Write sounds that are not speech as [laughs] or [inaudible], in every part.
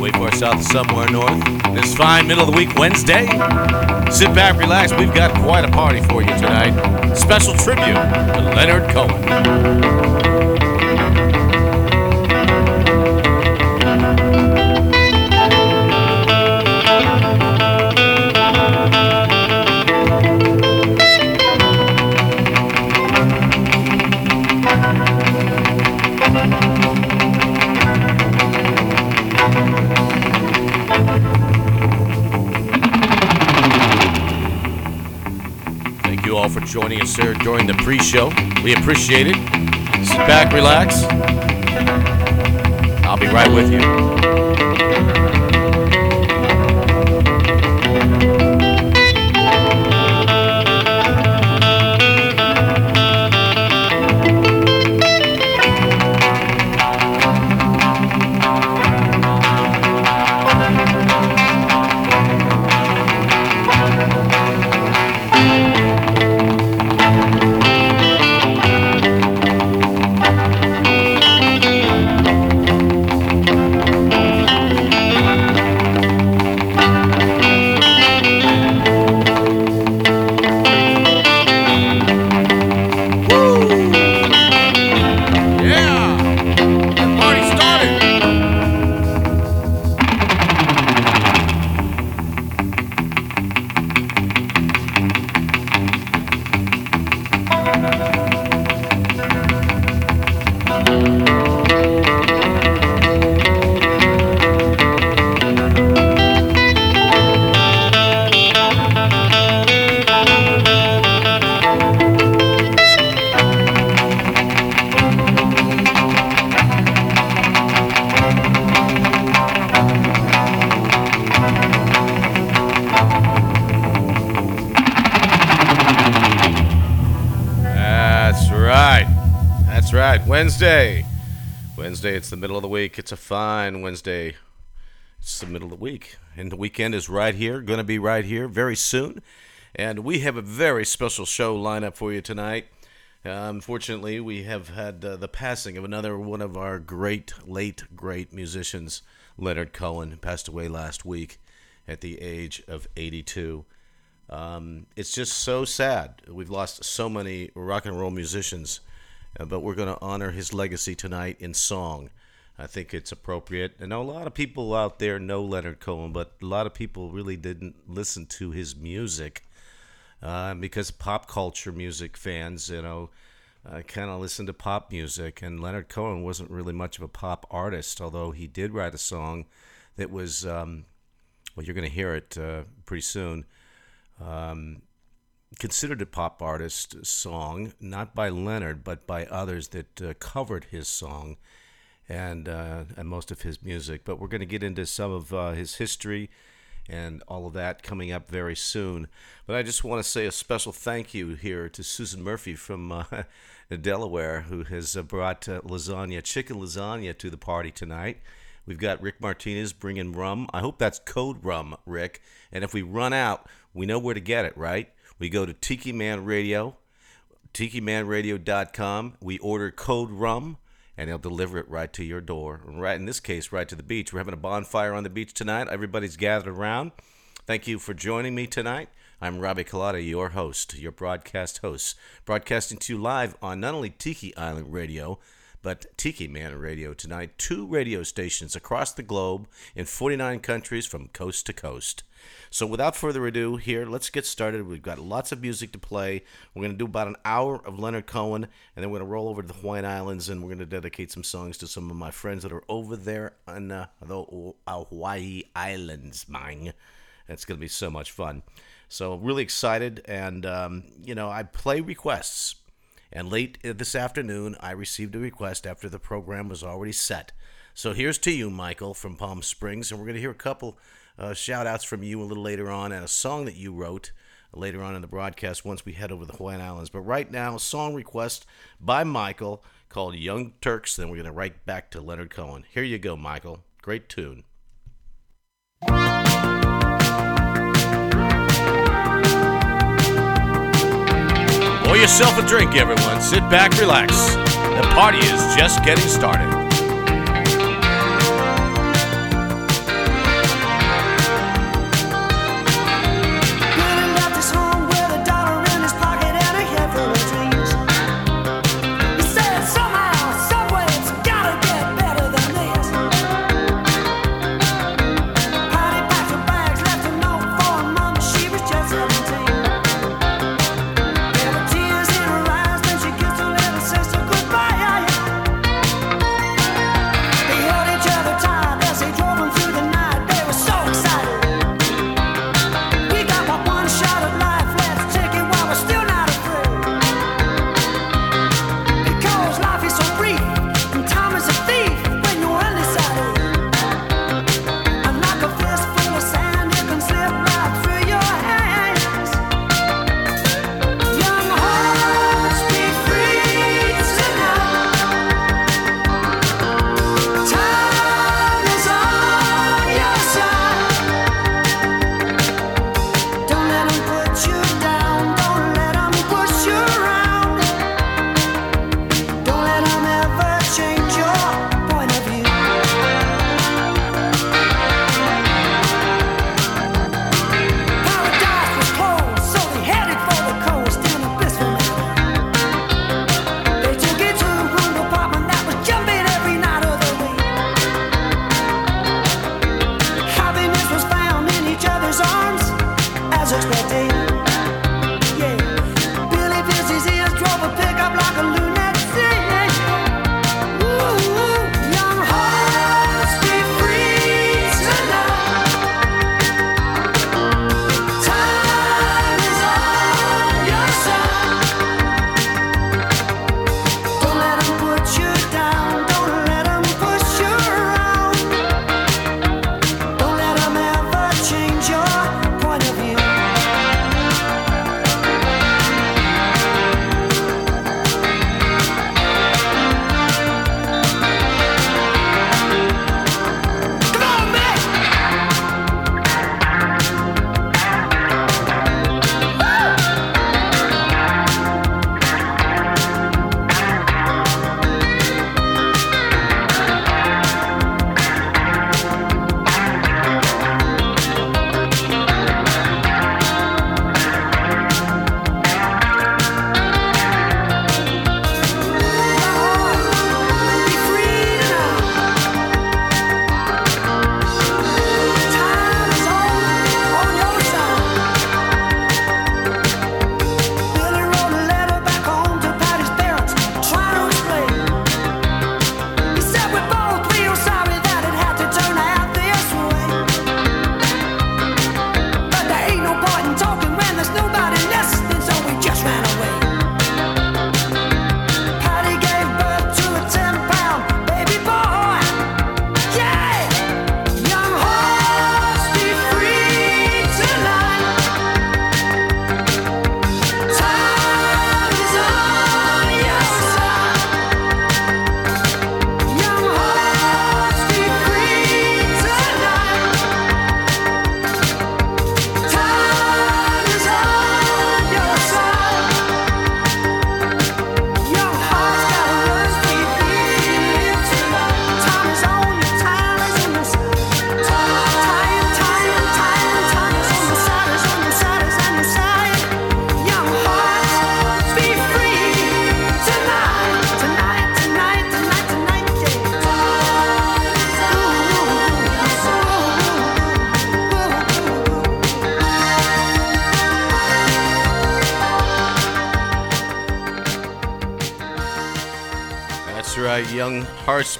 way far south, somewhere north. This fine middle of the week Wednesday. Sit back, relax. We've got quite a party for you tonight. Special tribute to Leonard Cohen. Joining us here during the pre show. We appreciate it. Sit back, relax. I'll be right with you. It's the middle of the week. It's a fine Wednesday. It's the middle of the week. And the weekend is right here, going to be right here very soon. And we have a very special show lineup for you tonight. Uh, unfortunately, we have had uh, the passing of another one of our great, late, great musicians, Leonard Cohen, passed away last week at the age of 82. Um, it's just so sad. We've lost so many rock and roll musicians, uh, but we're going to honor his legacy tonight in song. I think it's appropriate. I know a lot of people out there know Leonard Cohen, but a lot of people really didn't listen to his music uh, because pop culture music fans, you know, uh, kind of listen to pop music. And Leonard Cohen wasn't really much of a pop artist, although he did write a song that was, um, well, you're going to hear it uh, pretty soon um, considered a pop artist song, not by Leonard, but by others that uh, covered his song and uh, and most of his music. But we're going to get into some of uh, his history and all of that coming up very soon. But I just want to say a special thank you here to Susan Murphy from uh, [laughs] Delaware, who has uh, brought uh, lasagna, chicken lasagna, to the party tonight. We've got Rick Martinez bringing rum. I hope that's code rum, Rick. And if we run out, we know where to get it, right? We go to Tiki Man Radio, tikimanradio.com. We order code rum, and they'll deliver it right to your door. Right in this case, right to the beach. We're having a bonfire on the beach tonight. Everybody's gathered around. Thank you for joining me tonight. I'm Robbie Colada, your host, your broadcast host, broadcasting to you live on not only Tiki Island Radio, but Tiki Man Radio tonight. Two radio stations across the globe in 49 countries from coast to coast. So, without further ado, here, let's get started. We've got lots of music to play. We're going to do about an hour of Leonard Cohen, and then we're going to roll over to the Hawaiian Islands and we're going to dedicate some songs to some of my friends that are over there on uh, the uh, Hawaii Islands, mine. It's going to be so much fun. So, really excited. And, um, you know, I play requests. And late this afternoon, I received a request after the program was already set. So here's to you, Michael, from Palm Springs. And we're going to hear a couple uh, shout outs from you a little later on and a song that you wrote later on in the broadcast once we head over the Hawaiian Islands. But right now, a song request by Michael called Young Turks. Then we're going to write back to Leonard Cohen. Here you go, Michael. Great tune. Yourself a drink, everyone. Sit back, relax. The party is just getting started.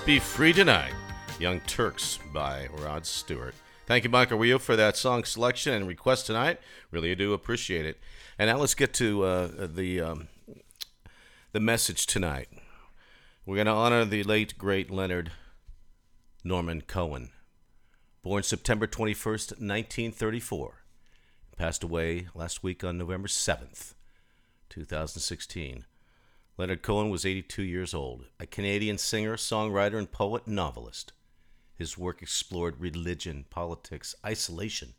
Be Free Tonight. Young Turks by Rod Stewart. Thank you, Michael Rio, for that song selection and request tonight. Really do appreciate it. And now let's get to uh, the um, the message tonight. We're going to honor the late great Leonard Norman Cohen, born September 21st, 1934, passed away last week on November 7th, 2016. Leonard Cohen was 82 years old, a Canadian singer, songwriter, and poet novelist. His work explored religion, politics, isolation,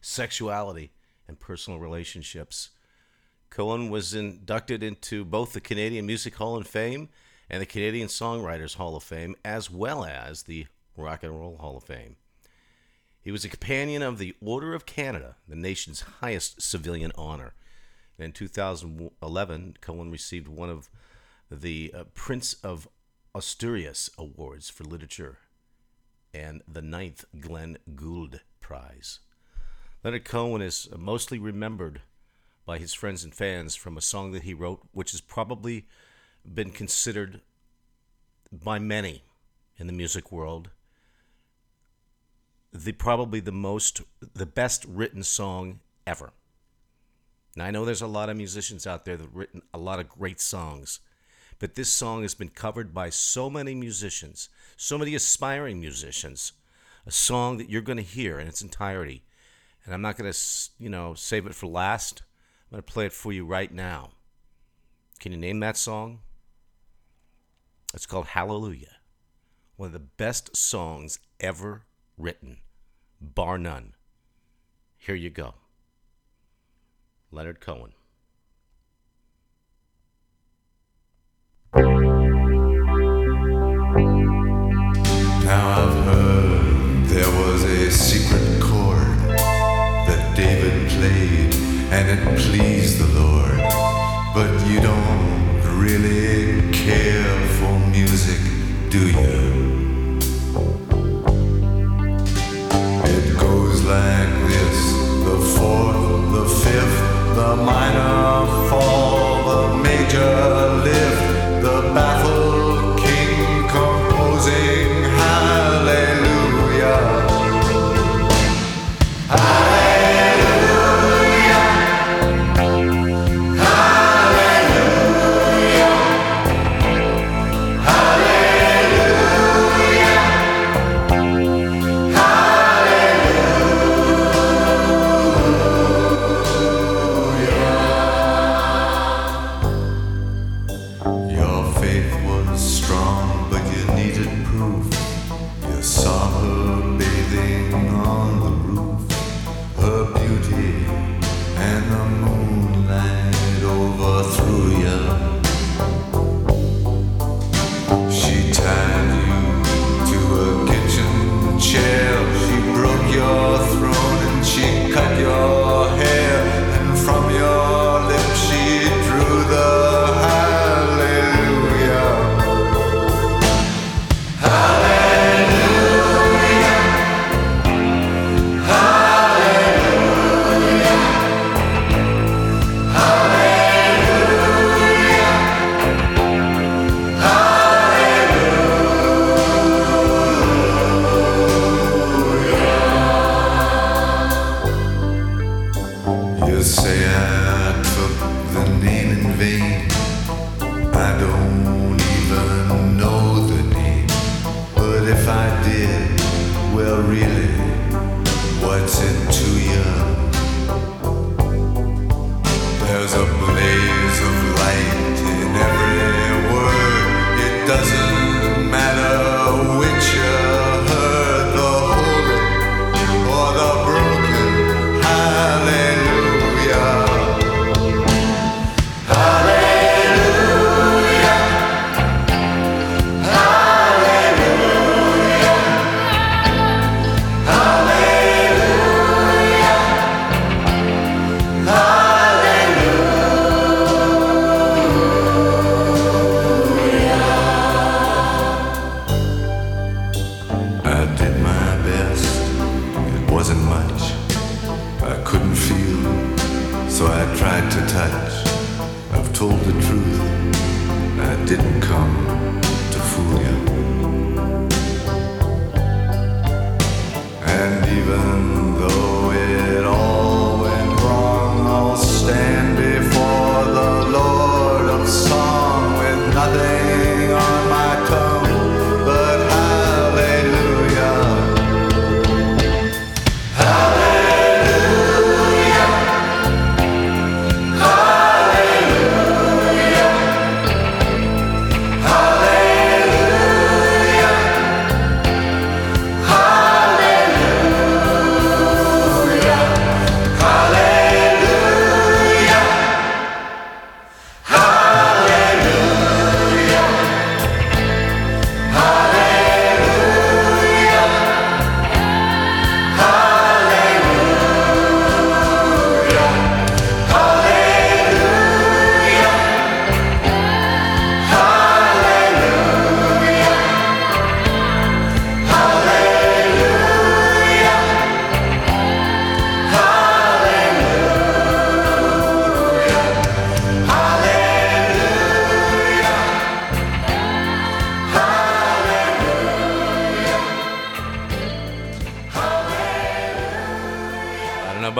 sexuality, and personal relationships. Cohen was inducted into both the Canadian Music Hall of Fame and the Canadian Songwriters Hall of Fame, as well as the Rock and Roll Hall of Fame. He was a companion of the Order of Canada, the nation's highest civilian honor. In 2011, Cohen received one of the uh, Prince of Asturias Awards for Literature and the ninth Glenn Gould Prize. Leonard Cohen is mostly remembered by his friends and fans from a song that he wrote, which has probably been considered by many in the music world the probably the most the best written song ever. Now I know there's a lot of musicians out there that written a lot of great songs, but this song has been covered by so many musicians, so many aspiring musicians. A song that you're going to hear in its entirety. And I'm not going to, you know, save it for last. I'm going to play it for you right now. Can you name that song? It's called Hallelujah. One of the best songs ever written, bar none. Here you go. Leonard Cohen. And it pleased the Lord. But you don't really care for music, do you? It goes like this the fourth, the fifth, the minor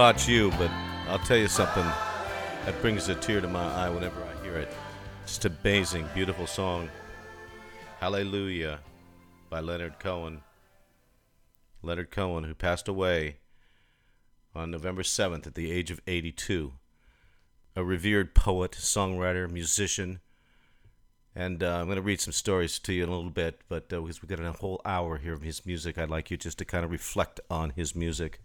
about you, but I'll tell you something that brings a tear to my eye whenever I hear it. Just amazing, beautiful song. Hallelujah by Leonard Cohen. Leonard Cohen, who passed away on November 7th at the age of 82. A revered poet, songwriter, musician. And uh, I'm going to read some stories to you in a little bit, but uh, because we've got a whole hour here of his music, I'd like you just to kind of reflect on his music.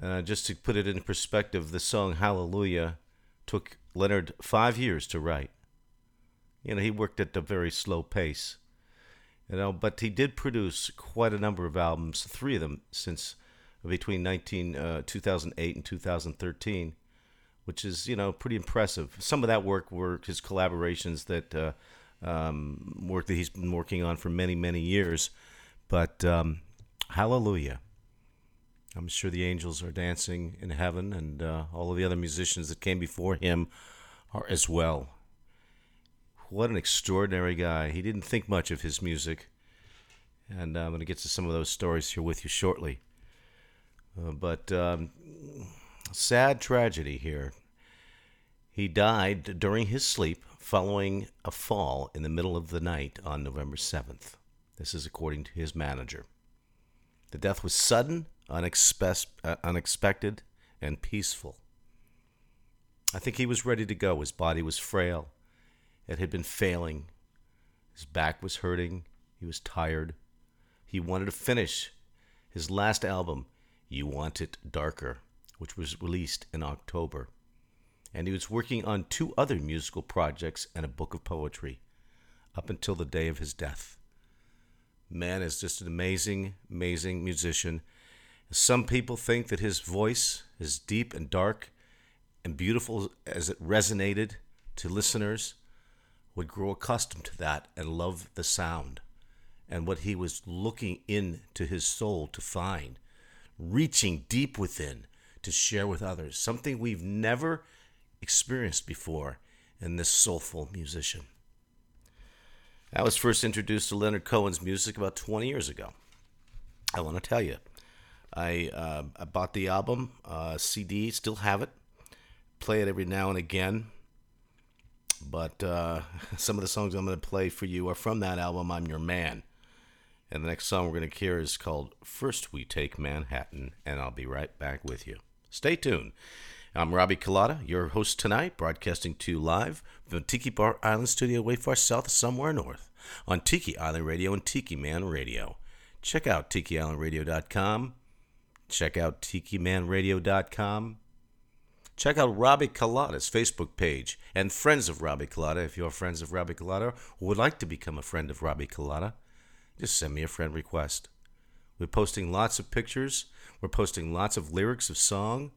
Uh, just to put it in perspective, the song Hallelujah took Leonard five years to write. You know, he worked at a very slow pace. You know, but he did produce quite a number of albums, three of them since between 19, uh, 2008 and 2013, which is, you know, pretty impressive. Some of that work were his collaborations that uh, um, work that he's been working on for many, many years. But um, Hallelujah I'm sure the angels are dancing in heaven, and uh, all of the other musicians that came before him are as well. What an extraordinary guy. He didn't think much of his music. And I'm going to get to some of those stories here with you shortly. Uh, but um, sad tragedy here. He died during his sleep following a fall in the middle of the night on November 7th. This is according to his manager. The death was sudden uh, unexpected, and peaceful. I think he was ready to go. His body was frail, it had been failing. His back was hurting. He was tired. He wanted to finish his last album, You Want It Darker, which was released in October. And he was working on two other musical projects and a book of poetry up until the day of his death. Man is just an amazing, amazing musician some people think that his voice, as deep and dark and beautiful as it resonated to listeners, would grow accustomed to that and love the sound and what he was looking into his soul to find, reaching deep within to share with others, something we've never experienced before in this soulful musician. I was first introduced to Leonard Cohen's music about 20 years ago. I want to tell you, I, uh, I bought the album, uh, CD, still have it. Play it every now and again. But uh, [laughs] some of the songs I'm going to play for you are from that album, I'm Your Man. And the next song we're going to hear is called First We Take Manhattan, and I'll be right back with you. Stay tuned. I'm Robbie Colada, your host tonight, broadcasting to you live from Tiki Bar Island studio way far south, somewhere north, on Tiki Island Radio and Tiki Man Radio. Check out TikiIslandRadio.com Check out TikiManRadio.com. Check out Robbie Colada's Facebook page and friends of Robbie Colada. If you're friends of Robbie Colada or would like to become a friend of Robbie Colada, just send me a friend request. We're posting lots of pictures. We're posting lots of lyrics of song.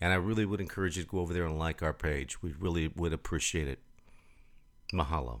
And I really would encourage you to go over there and like our page. We really would appreciate it. Mahalo.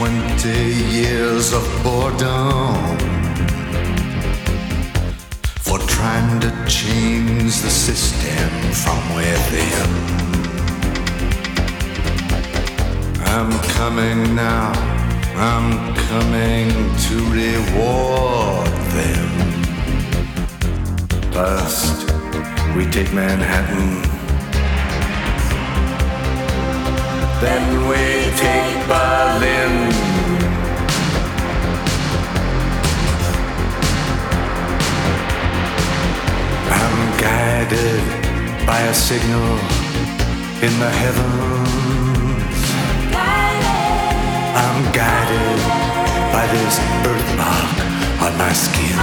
Twenty years of boredom for trying to change the system from within. I'm coming now, I'm coming to reward them. First, we take Manhattan. Then we take Berlin. I'm guided by a signal in the heavens. I'm guided by this birthmark on my skin.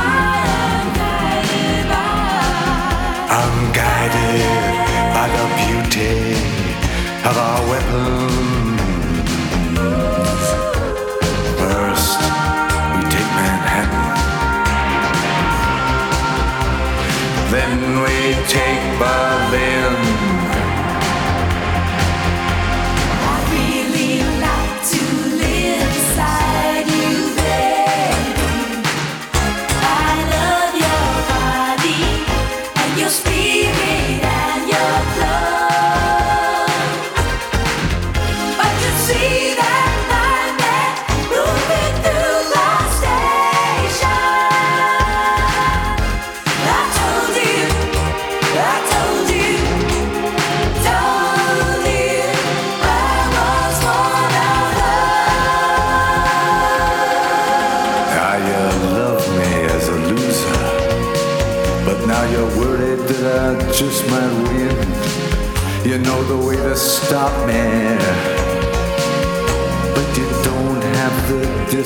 I'm guided by the beauty have our weapons. First, we take Manhattan. Then we take Berlin.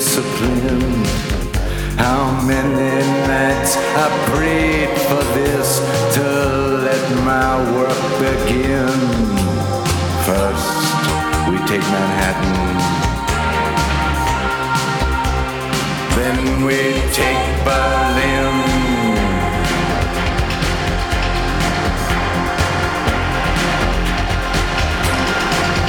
Discipline. How many nights I prayed for this to let my work begin. First, we take Manhattan. Then we take Berlin.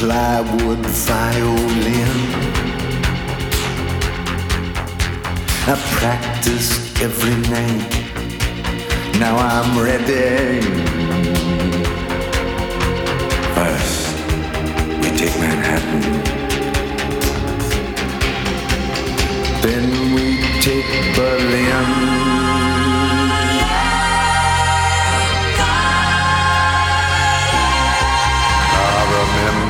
Plywood violin. I practiced every night. Now I'm ready. First, we take Manhattan. Then we take Berlin.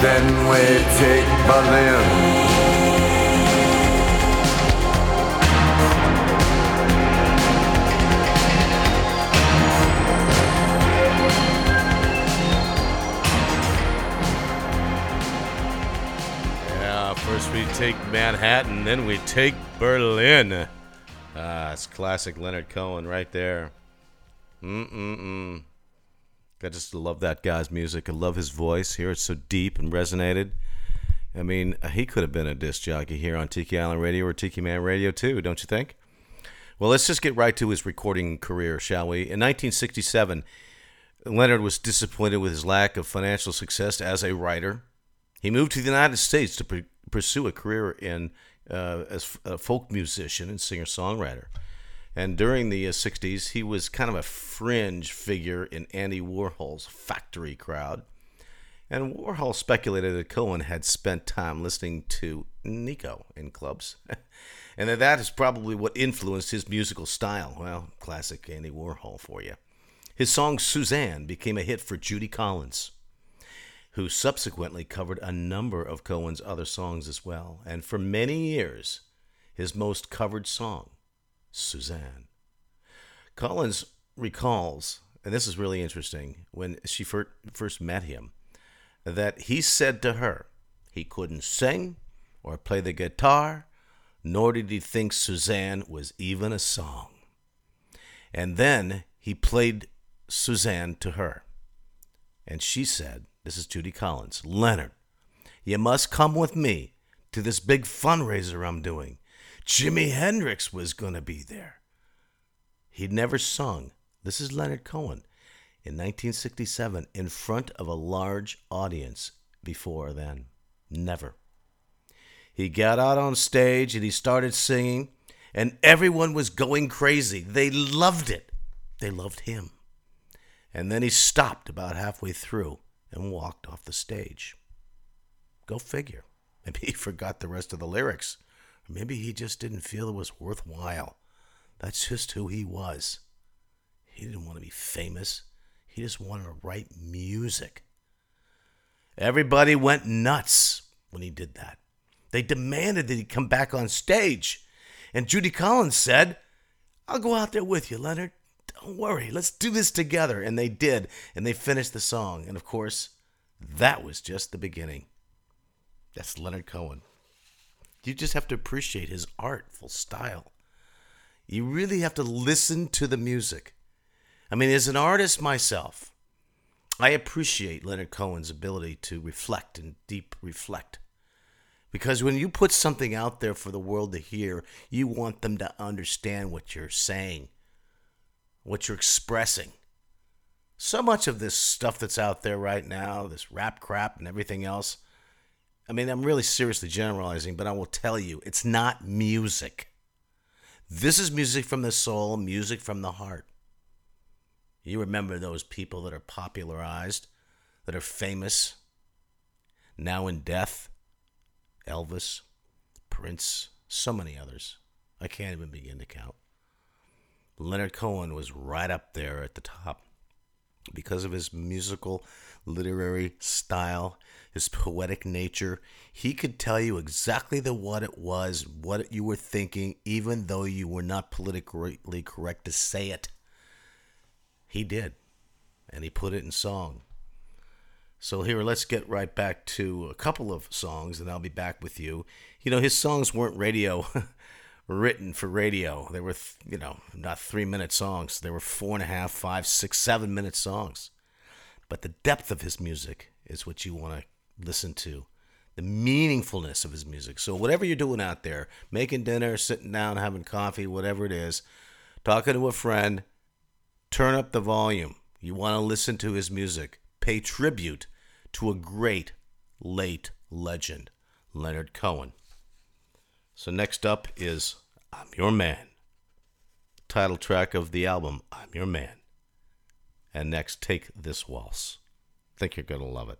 Then we take Berlin. Yeah, first we take Manhattan, then we take Berlin. Ah, it's classic Leonard Cohen right there. Mm-mm-mm. I just love that guy's music. I love his voice. Here it's so deep and resonated. I mean, he could have been a disc jockey here on Tiki Island Radio or Tiki Man Radio too, don't you think? Well, let's just get right to his recording career, shall we? In 1967, Leonard was disappointed with his lack of financial success as a writer. He moved to the United States to pursue a career in uh, as a folk musician and singer-songwriter. And during the uh, 60s, he was kind of a fringe figure in Andy Warhol's factory crowd. And Warhol speculated that Cohen had spent time listening to Nico in clubs. [laughs] and that that is probably what influenced his musical style. Well, classic Andy Warhol for you. His song Suzanne became a hit for Judy Collins, who subsequently covered a number of Cohen's other songs as well. And for many years, his most covered song, Suzanne. Collins recalls, and this is really interesting, when she fir- first met him, that he said to her he couldn't sing or play the guitar, nor did he think Suzanne was even a song. And then he played Suzanne to her. And she said, This is Judy Collins, Leonard, you must come with me to this big fundraiser I'm doing. Jimi Hendrix was going to be there. He'd never sung. This is Leonard Cohen in 1967 in front of a large audience before then. Never. He got out on stage and he started singing, and everyone was going crazy. They loved it. They loved him. And then he stopped about halfway through and walked off the stage. Go figure. [laughs] Maybe he forgot the rest of the lyrics. Maybe he just didn't feel it was worthwhile. That's just who he was. He didn't want to be famous. He just wanted to write music. Everybody went nuts when he did that. They demanded that he come back on stage. And Judy Collins said, I'll go out there with you, Leonard. Don't worry, let's do this together. And they did, and they finished the song. And of course, that was just the beginning. That's Leonard Cohen. You just have to appreciate his artful style. You really have to listen to the music. I mean, as an artist myself, I appreciate Leonard Cohen's ability to reflect and deep reflect. Because when you put something out there for the world to hear, you want them to understand what you're saying, what you're expressing. So much of this stuff that's out there right now, this rap crap and everything else, I mean, I'm really seriously generalizing, but I will tell you, it's not music. This is music from the soul, music from the heart. You remember those people that are popularized, that are famous, now in death? Elvis, Prince, so many others. I can't even begin to count. Leonard Cohen was right up there at the top because of his musical, literary style, his poetic nature. He could tell you exactly the what it was, what you were thinking, even though you were not politically correct to say it. He did, and he put it in song. So here, let's get right back to a couple of songs, and I'll be back with you. You know, his songs weren't radio [laughs] written for radio. They were, you know, not three minute songs. They were four and a half, five, six, seven minute songs. But the depth of his music is what you want to listen to. The meaningfulness of his music. So whatever you're doing out there, making dinner, sitting down, having coffee, whatever it is, talking to a friend, turn up the volume. You want to listen to his music. Pay tribute to a great late legend, Leonard Cohen. So next up is I'm Your Man, title track of the album I'm Your Man. And next, Take This Waltz. Think you're going to love it.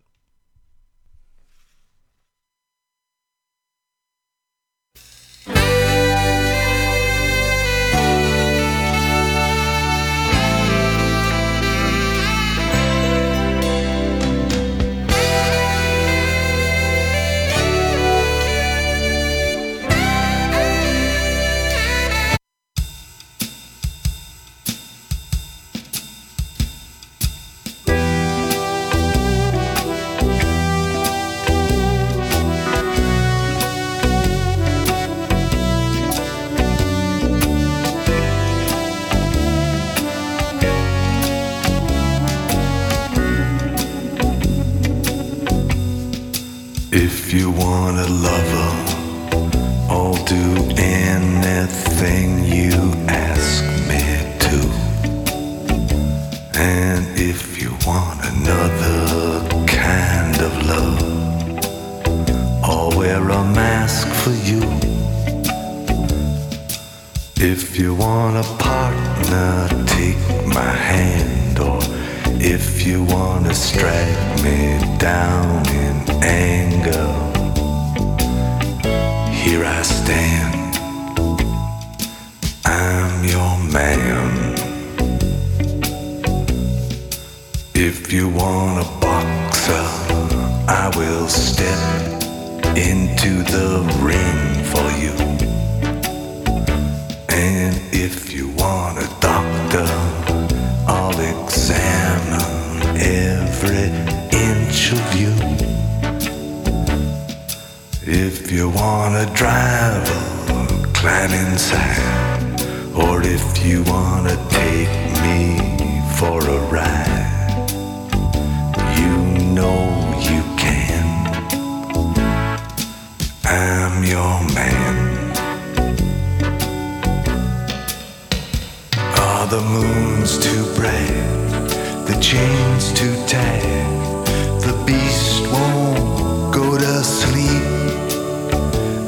If you want a lover, I'll do anything you ask me to. And if you want another kind of love, I'll wear a mask for you. If you want a partner, take my hand. Or if you want to strike me down in anger, here I stand. I'm your man. If you want a boxer, I will step into the ring for you. And if you want a doctor, examine every inch of you. If you want a driver, climb. Or if you want to take me for a ride, you know you can. I'm your man. The moons too bright? The chains too tight? The beast won't go to sleep.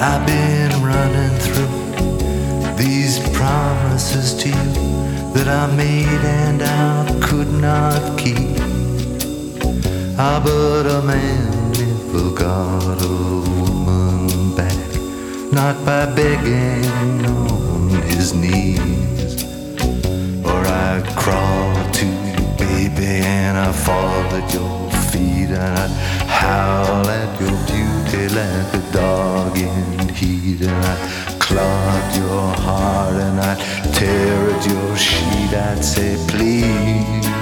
I've been running through these promises to you that I made and I could not keep. Ah, but a man never got a woman back, not by begging on his knees. Baby, and I'd fall at your feet, and I'd howl at your beauty like a dog in heat, and I'd your heart, and I'd tear at your sheet. I'd say, please,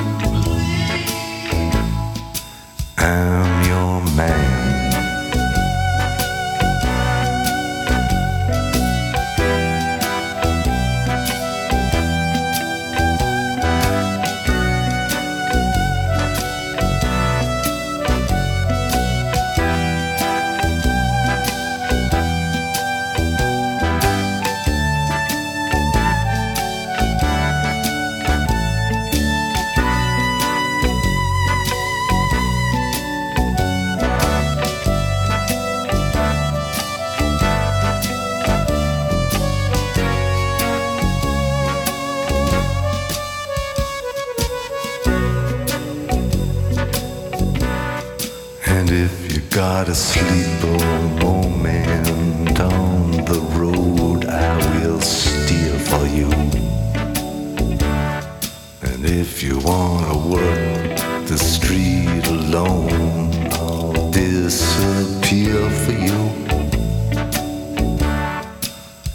you.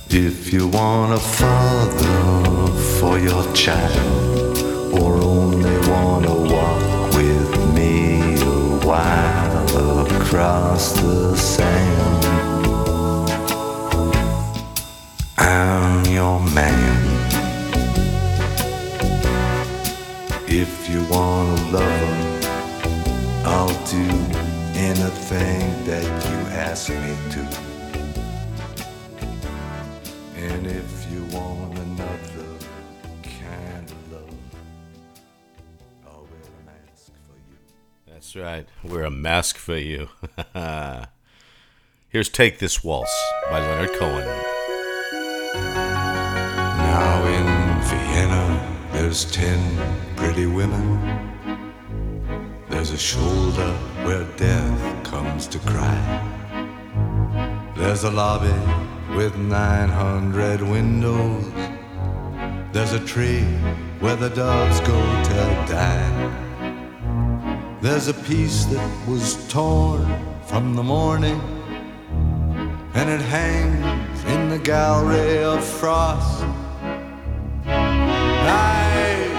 If you want a father for your child, or only wanna walk with me a while across the sand, I'm your man. Ask me to. And if you want another kind of love, I'll wear a mask for you. That's right. We're a mask for you. [laughs] Here's Take This Waltz by Leonard Cohen. Now in Vienna, there's ten pretty women. There's a shoulder where death comes to cry. There's a lobby with 900 windows. There's a tree where the doves go to die. There's a piece that was torn from the morning, and it hangs in the gallery of frost. Aye,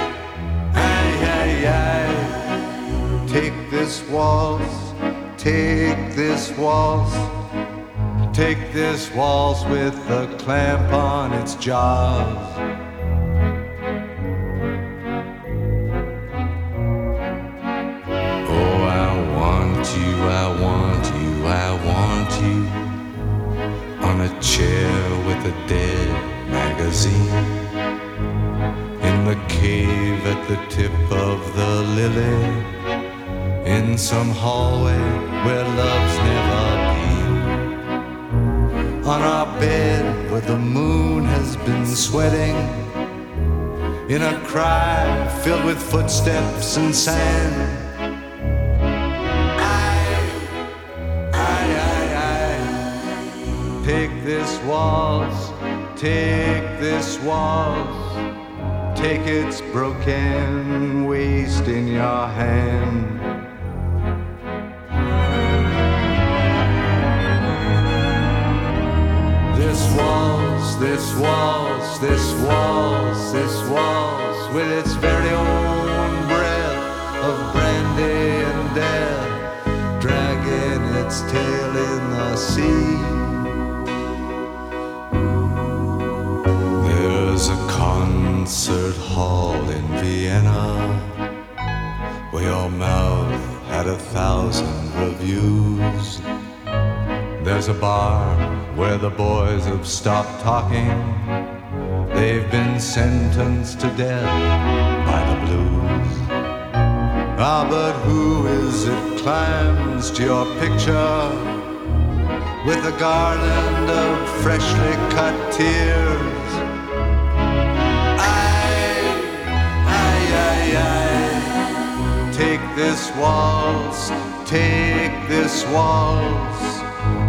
aye, aye, aye. Take this waltz, take this waltz, take this waltz with a clamp on its jaws. Oh, I want you, I want you, I want you. On a chair with a dead magazine. In the cave at the tip of the lily. In some hallway where love's never on our bed where the moon has been sweating in a cry filled with footsteps and sand Aye, aye, aye. Take this waltz, take this waltz, take its broken waist in your hand. This waltz, this waltz, this waltz, this waltz, with its very own breath of brandy and death, dragging its tail in the sea. There's a concert hall in Vienna where your mouth had a thousand reviews. There's a bar where the boys have stopped talking. They've been sentenced to death by the blues. Ah, but who is it climbs to your picture with a garland of freshly cut tears. I, I, I, I, take this waltz, take this waltz,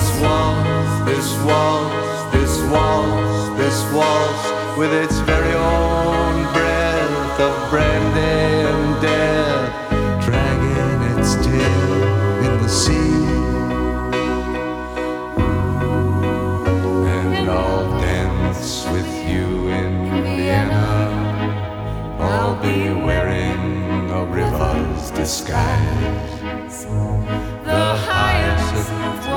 This waltz, this waltz, this waltz, this waltz with its very own breath of brandy and death, dragging its tail in the sea. And I'll dance with you in Vienna. I'll be wearing a river's disguise.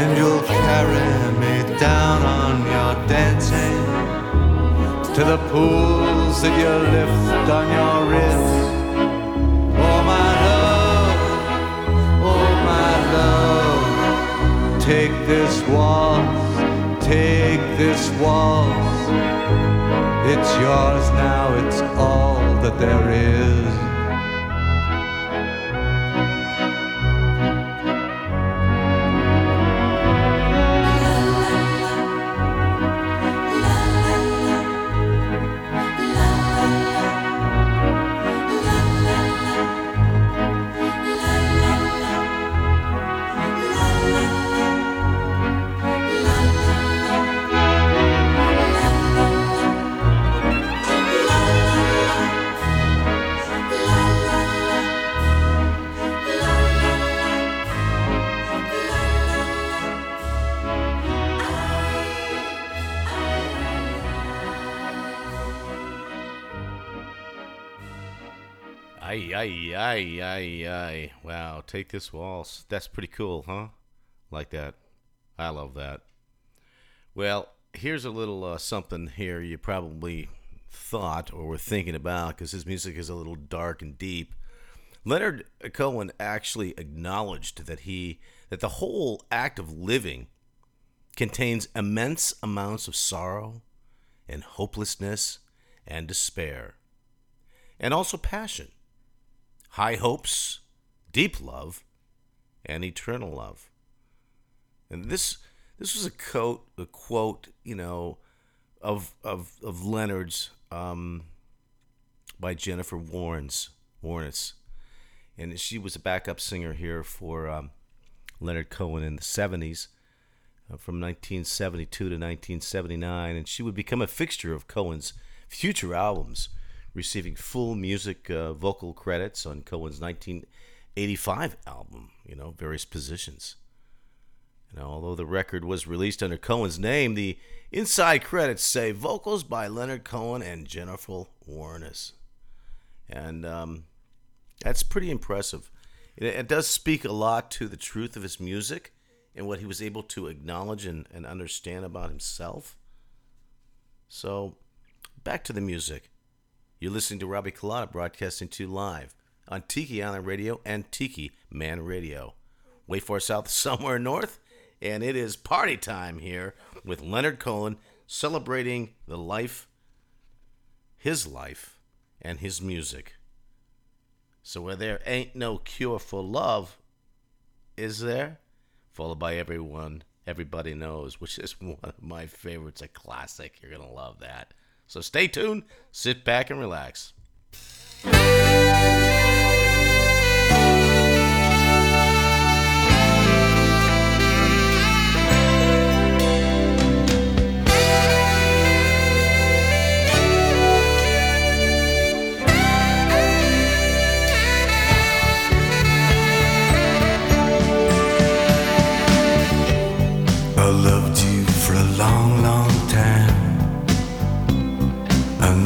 And you'll carry me down on your dancing to the pools that you lift on your wrist. Oh, my love, oh, my love, take this waltz, take this waltz. It's yours now, it's all that there is. Ay, ay, ay, ay. Wow, take this waltz. That's pretty cool, huh? Like that. I love that. Well, here's a little uh, something here you probably thought or were thinking about because his music is a little dark and deep. Leonard Cohen actually acknowledged that he that the whole act of living contains immense amounts of sorrow and hopelessness and despair and also passion high hopes, deep love, and eternal love. And this this was a quote a quote you know of of of Leonard's um, by Jennifer Warnes Warnes, and she was a backup singer here for um, Leonard Cohen in the seventies. Uh, from 1972 to 1979, and she would become a fixture of Cohen's future albums, receiving full music uh, vocal credits on Cohen's 1985 album, you know, various positions. You know, although the record was released under Cohen's name, the inside credits say vocals by Leonard Cohen and Jennifer Warnes. And um, that's pretty impressive. It, it does speak a lot to the truth of his music and what he was able to acknowledge and, and understand about himself. So, back to the music. You're listening to Robbie Colada broadcasting to live on Tiki Island Radio and Tiki Man Radio. Way far south, [laughs] somewhere north, and it is party time here with Leonard Cohen celebrating the life, his life, and his music. So, where there ain't no cure for love, is there? Followed by everyone, everybody knows, which is [laughs] one of my favorites, a classic. You're gonna love that. So, stay tuned, sit back, and relax. I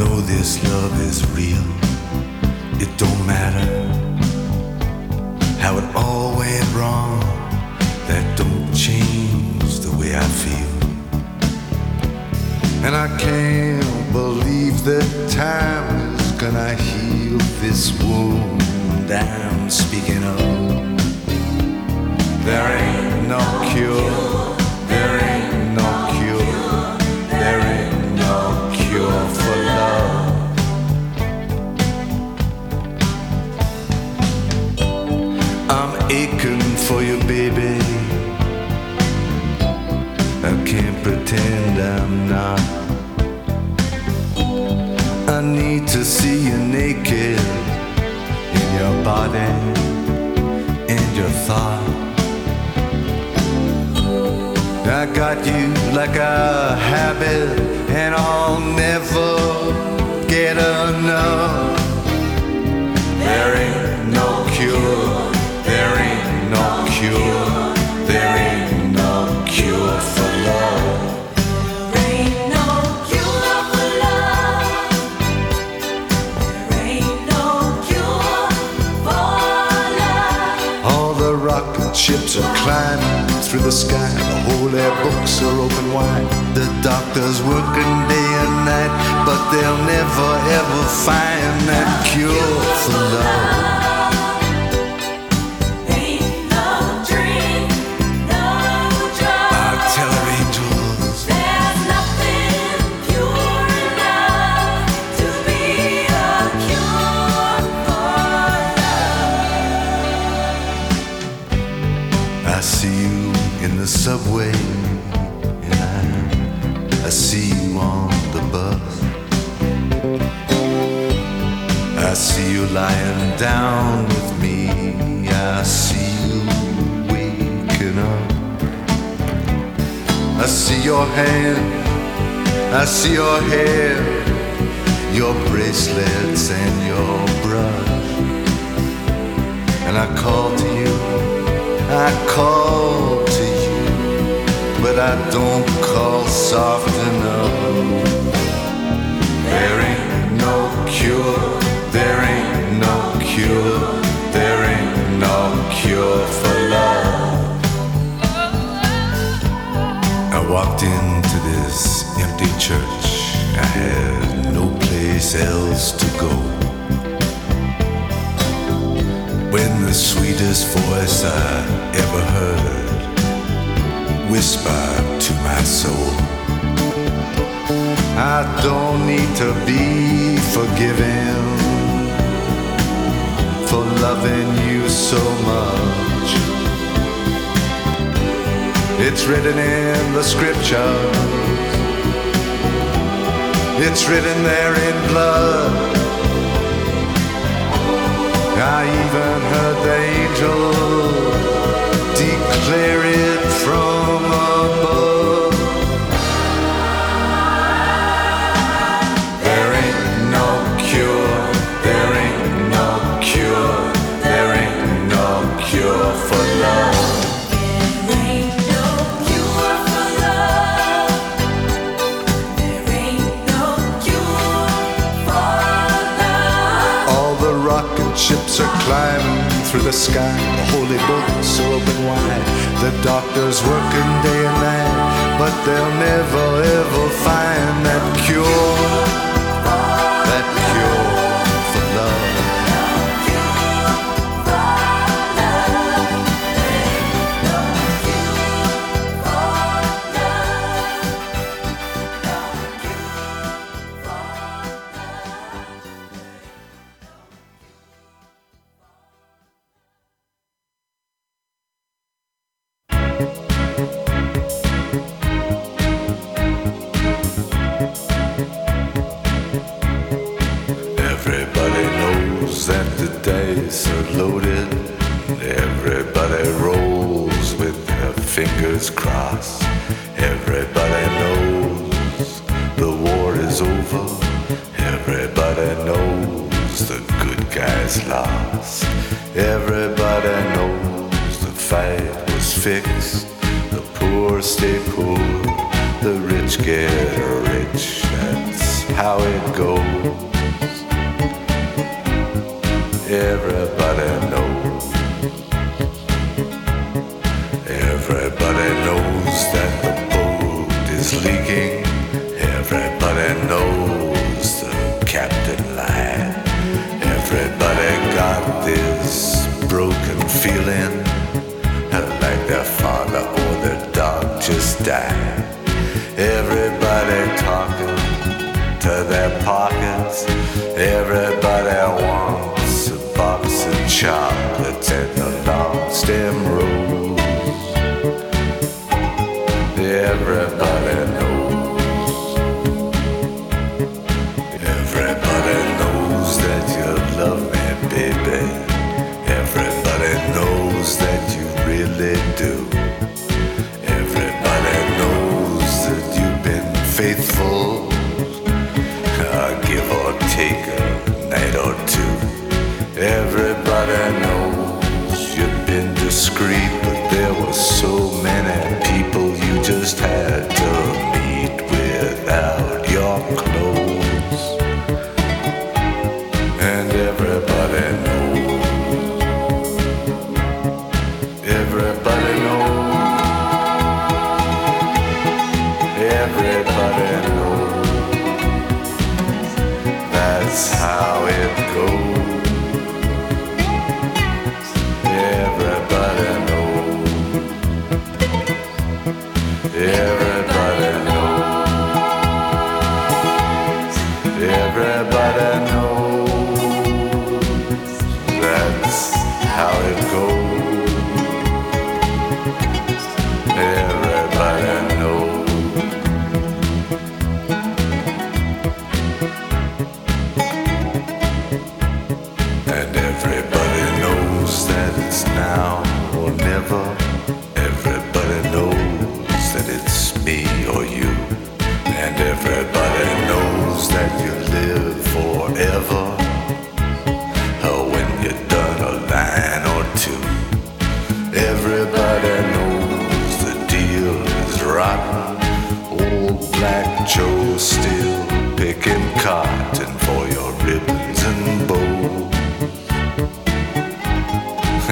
know this love is real. It don't matter how it all went wrong. That don't change the way I feel. And I can't believe that time is gonna heal this wound I'm speaking of. There ain't no cure. I'm for you, baby. I can't pretend I'm not. I need to see you naked in your body and your thought. I got you like a habit, and I'll never get enough. There ain't no cure, ships are climbing through the sky. The holy books are open wide. The doctors working day and night, but they'll never ever find that cure for love. You lying down with me. I see you waking up. I see your hand, I see your hair, your bracelets and your brush. And I call to you, I call to you, but I don't call soft enough. There ain't no cure, there cure, there ain't no cure for love. I walked into this empty church, I had no place else to go. When the sweetest voice I ever heard whispered to my soul. I don't need to be forgiven for loving you so much. It's written in the scriptures. It's written there in blood. I even heard the angel declare it from climbing through the sky. The holy books open wide. The doctors working day and night, but they'll never ever find that cure.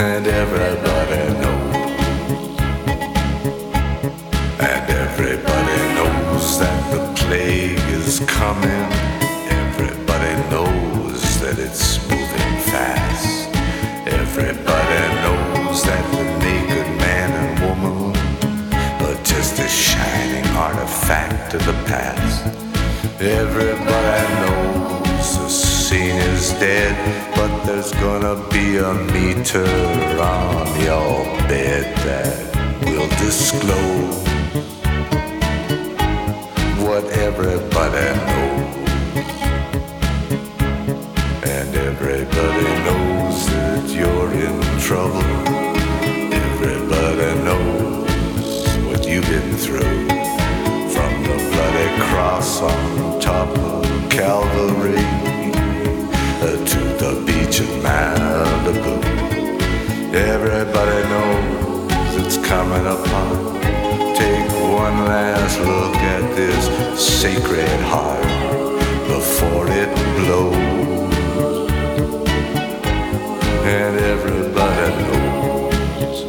and everybody knows. And everybody knows that the plague is coming. Everybody knows that it's moving fast. Everybody knows that the naked man and woman are just a shining artifact of the past. Everybody knows is dead, but there's gonna be a meter on your bed that will disclose what everybody knows. And everybody knows that you're in trouble. Everybody knows what you've been through. From the bloody cross on top of Calvary Everybody knows it's coming upon. Take one last look at this sacred heart before it blows. And everybody knows.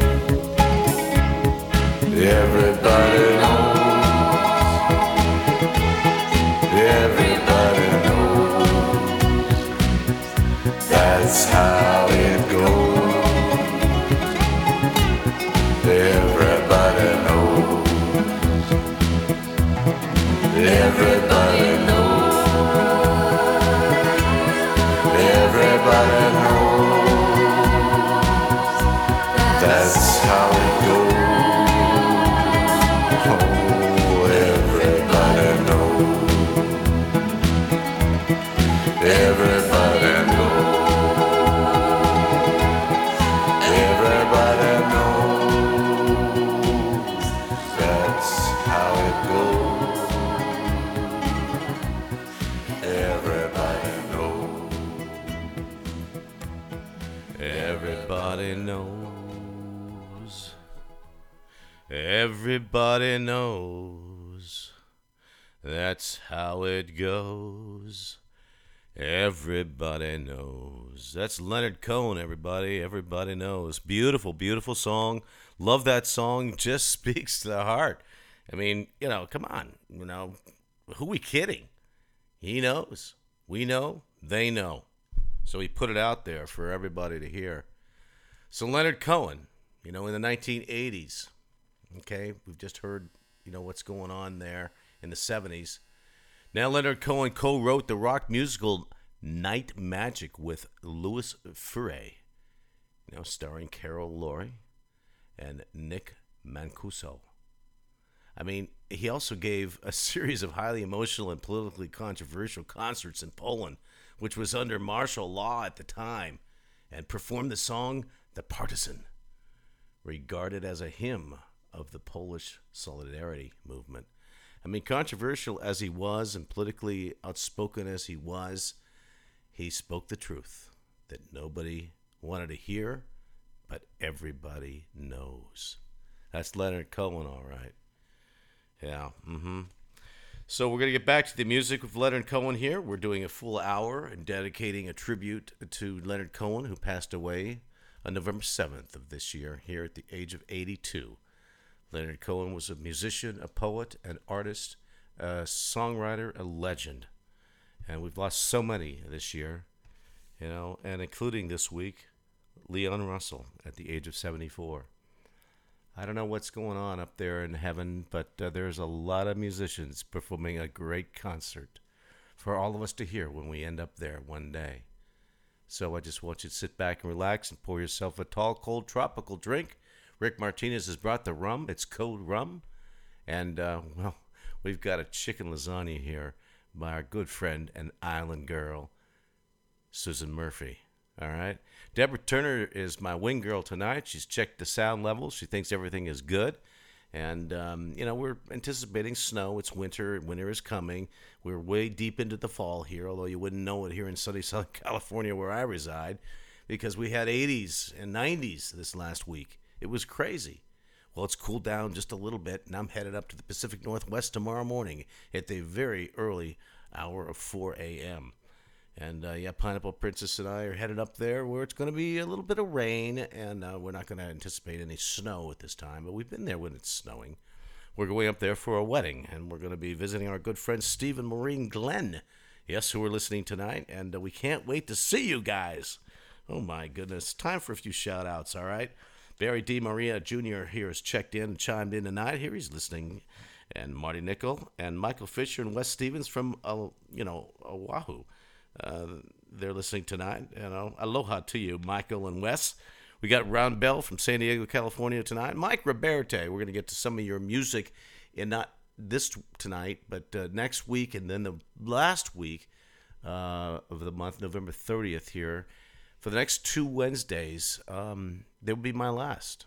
Everybody Everybody knows that's how it goes. Everybody knows. That's Leonard Cohen, everybody. Everybody knows. Beautiful, beautiful song. Love that song. [laughs] Just speaks to the heart. I mean, you know, come on. You know, who we kidding? He knows. We know. They know. So he put it out there for everybody to hear. So Leonard Cohen, you know, in the 1980s, okay, we've just heard, you know, what's going on there in the 70s. Now Leonard Cohen co-wrote the rock musical Night Magic with Lewis Furey, you know, starring Carole Laure and Nick Mancuso. I mean, he also gave a [laughs] series of highly emotional and politically controversial concerts in Poland, which was under martial law at the time, and performed the song The Partisan, regarded as a hymn of the Polish solidarity movement. I mean, controversial as he was and politically outspoken as he was, he spoke the truth that nobody wanted to hear, but everybody knows. That's Leonard Cohen, all right. Yeah. Mm-hmm. So we're gonna get back to the music with Leonard Cohen here. We're doing a full hour and dedicating a tribute to Leonard Cohen, who passed away on November seventh of this year, here at the age of eighty-two. Leonard Cohen was a musician, a poet, an artist, a songwriter, a legend, and we've lost so many this year, you know, and including this week, Leon Russell at the age of seventy-four. I don't know what's going on up there in heaven, but uh, there's a lot of musicians performing a great concert for all of us to hear when we end up there one day. So I just want you to sit back and relax and pour yourself a tall, cold, tropical drink. Rick Martinez has brought the rum. It's cold rum. And, uh, well, we've got a chicken lasagna here by our good friend and island girl, Susan Murphy. All right. Deborah Turner is my wing girl tonight. She's checked the sound levels. She thinks everything is good. And, um, you know, we're anticipating snow. It's winter. Winter is coming. We're way deep into the fall here, although you wouldn't know it here in sunny [laughs] Southern California where I reside because we had 80s and 90s this last week. It was crazy. Well, it's cooled down just a little bit, and I'm headed up to the Pacific Northwest tomorrow morning at the very early hour of 4 a.m. And uh, yeah, Pineapple Princess and I are headed up there where it's going to be a little bit of rain, and uh, we're not going to anticipate any snow at this time, but we've been there when it's snowing. We're going up there for a wedding, and we're going to be visiting our good friend Stephen Maureen Glenn. Yes, who are listening tonight, and uh, we can't wait to see you guys. Oh my goodness. Time for a few shout outs, all right? Barry D. Maria Jr. here has checked in and chimed in tonight. Here he's listening. And Marty Nickel and Michael Fisher and Wes Stevens from, uh, you know, Oahu. Uh, they're listening tonight. You know, aloha to you, Michael and Wes. We got Ron Bell from San Diego, California tonight. Mike Roberte. We're going to get to some of your music in not this tonight, but uh, next week, and then the last week uh, of the month, November 30th, here. For the next two Wednesdays, um, they will be my last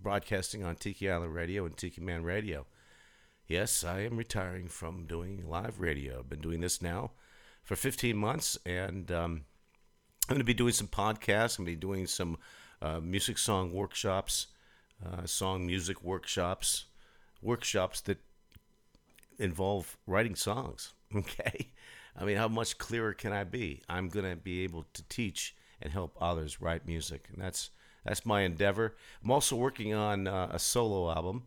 broadcasting on Tiki Island Radio and Tiki Man Radio. Yes, I am retiring from doing live radio. I've been doing this now for 15 months, and um, I'm going to be doing some podcasts. I'm going to be doing some uh, music song workshops, uh, song music workshops, workshops that involve writing songs. [laughs] Okay, I mean, how much clearer can I be? I'm going to be able to teach and help others write music, and that's that's my endeavor. I'm also working on uh, a solo album,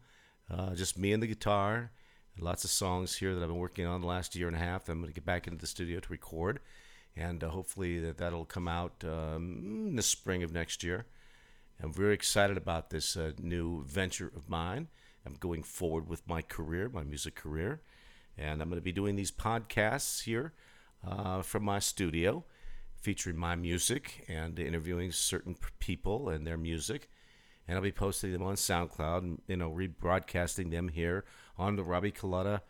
uh, just me and the guitar. Lots of songs here that I've been working on the last year and a half. I'm going to get back into the studio to record, and uh, hopefully that that'll come out um, in the spring of next year. I'm very excited about this uh, new venture of mine. I'm going forward with my career, my music career, and I'm going to be doing these podcasts here uh, from my studio, featuring my music and interviewing certain people and their music. And I'll be posting them on SoundCloud and you know rebroadcasting them here on the Robbie Colada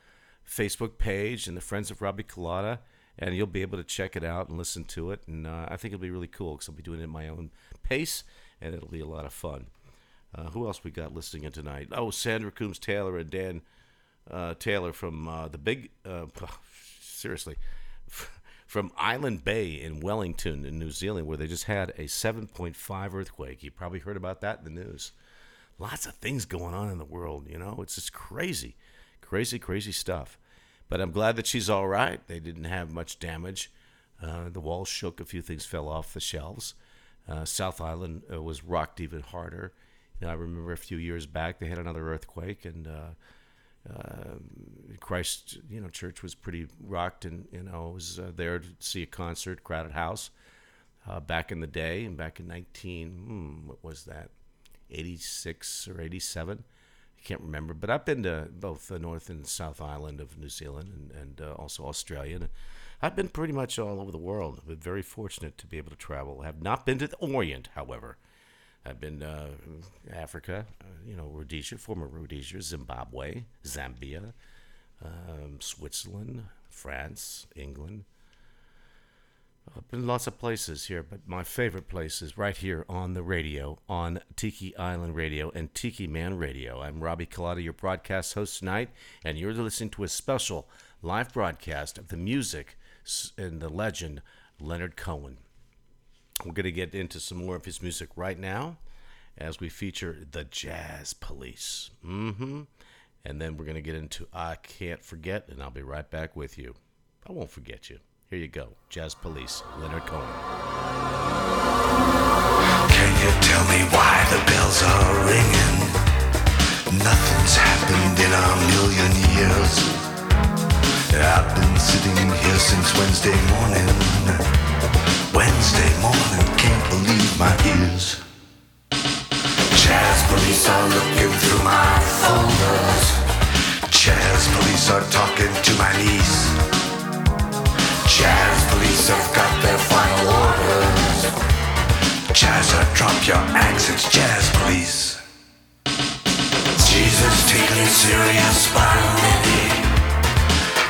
Facebook page and the Friends of Robbie Colada, and you'll be able to check it out and listen to it. And uh, I think it'll be really cool because I'll be doing it at my own pace, and it'll be a lot of fun. Uh, who else we got listening in tonight? Oh, Sandra Coombs Taylor and Dan uh, Taylor from uh, the big, uh, [laughs] seriously, from Island Bay in Wellington in New Zealand, where they just had a 7.5 earthquake. You probably heard about that in the news. lots of things going on in the world. You know, it's just crazy, crazy, crazy stuff. But I'm glad that she's all right. They didn't have much damage. Uh, the walls shook, a few things fell off the shelves. Uh, South Island uh, was rocked even harder. You know, I remember a few years back they had another earthquake, and uh, Christ, you know, church was pretty rocked, and you know, I was uh, there to see a concert, crowded house, uh, back in the day, and back in 19, hmm, what was that, 86 or 87? I can't remember, but I've been to both the North and South Island of New Zealand, and, and uh, also Australia. And I've been pretty much all over the world. I've been very fortunate to be able to travel. I have not been to the Orient, however. I've been uh, Africa, uh, you know, Rhodesia, former Rhodesia, Zimbabwe, Zambia, um, Switzerland, France, England. I've been lots of places here, but my favorite place is right here on the radio, on Tiki Island Radio and Tiki Man Radio. I'm Robbie Colada, your broadcast host tonight, and you're listening to a special live broadcast of the music and the legend Leonard Cohen. We're going to get into some more of his music right now as we feature the Jazz Police. Mm-hmm. And then we're going to get into I Can't Forget, and I'll be right back with you. I won't forget you. Here you go. Jazz Police, Leonard Cohen. Can you tell me why the bells are ringing? Nothing's happened in a million years. I've been sitting here since Wednesday morning. Wednesday morning, can't believe my ears. Jazz police are looking through my folders. Jazz police are talking to my niece. Jazz police have got their final orders. Jazzer, drop your axe, it's jazz police. Jesus taken serious by many.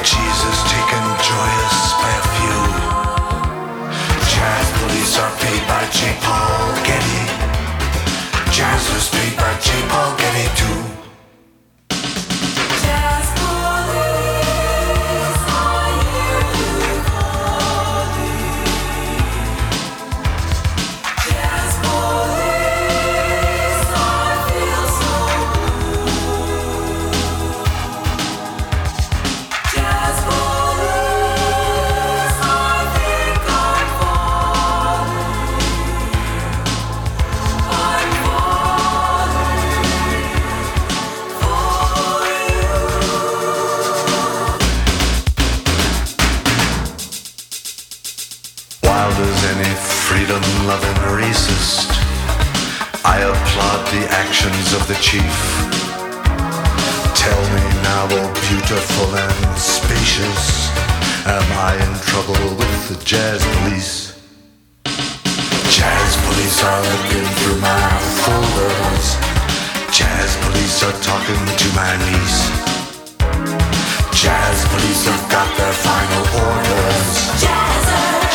Jesus taken joyous by a few. Police are paid by J. Paul Getty. Jazz was paid by J. Paul Getty too. The actions of the chief. Tell me now, all beautiful and spacious, am I in trouble with the jazz police? Jazz police are looking through my folders. Jazz police are talking to my niece. Jazz police have got their final orders.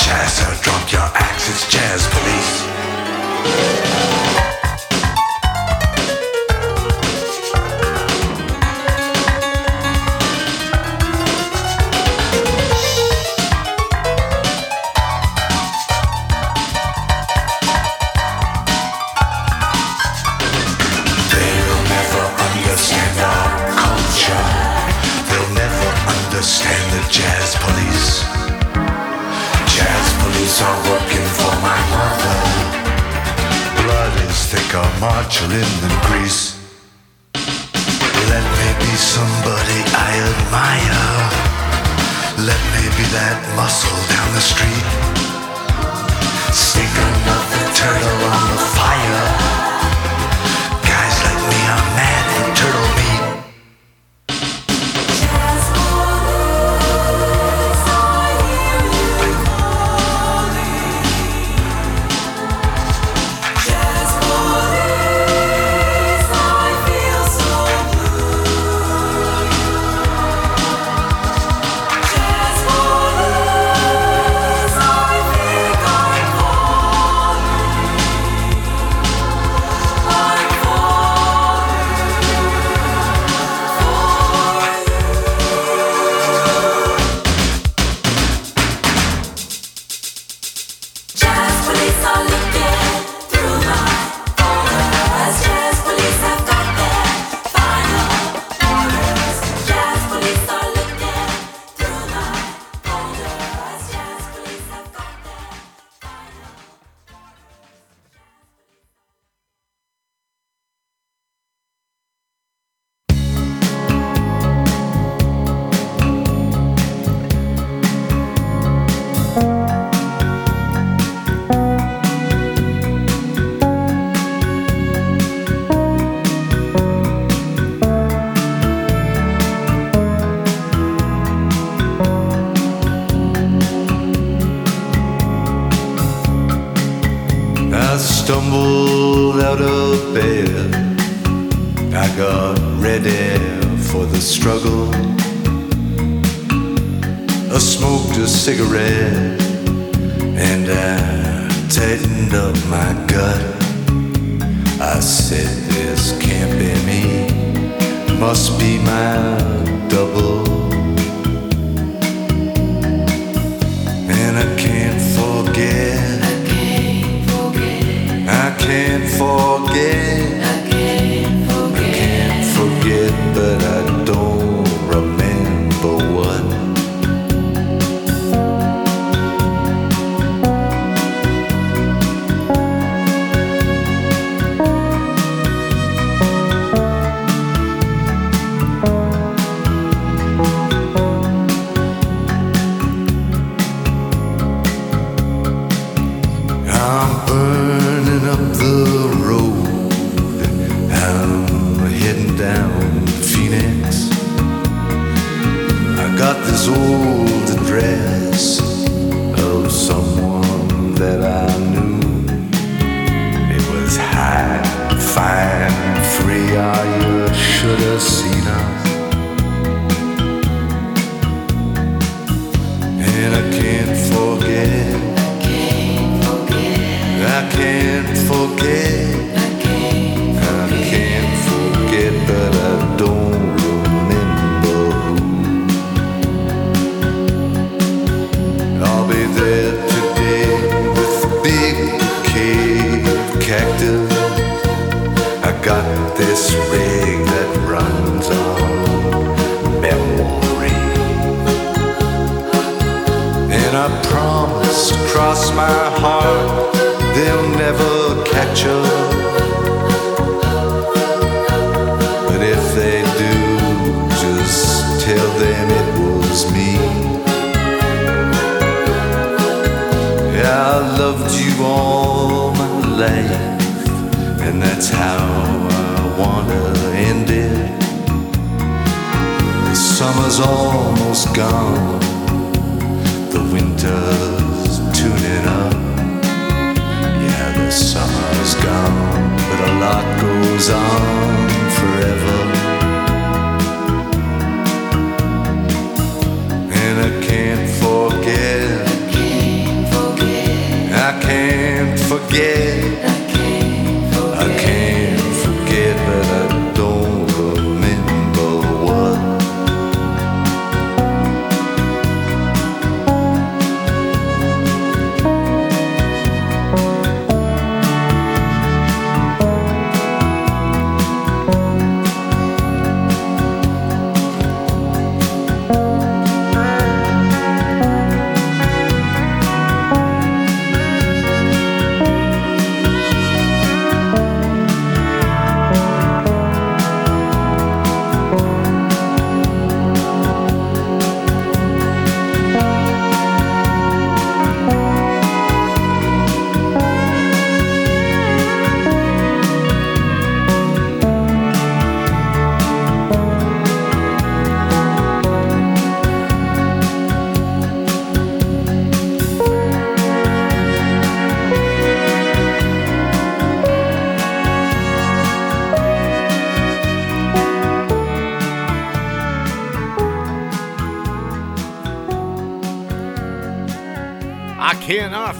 Jazzer, drop your axe, it's jazz police. Jazz police. Jazz police are working for my mother. Blood is thicker, margarine than grease. Let me be somebody I admire. Let me be that muscle down the street. Stick another turtle on the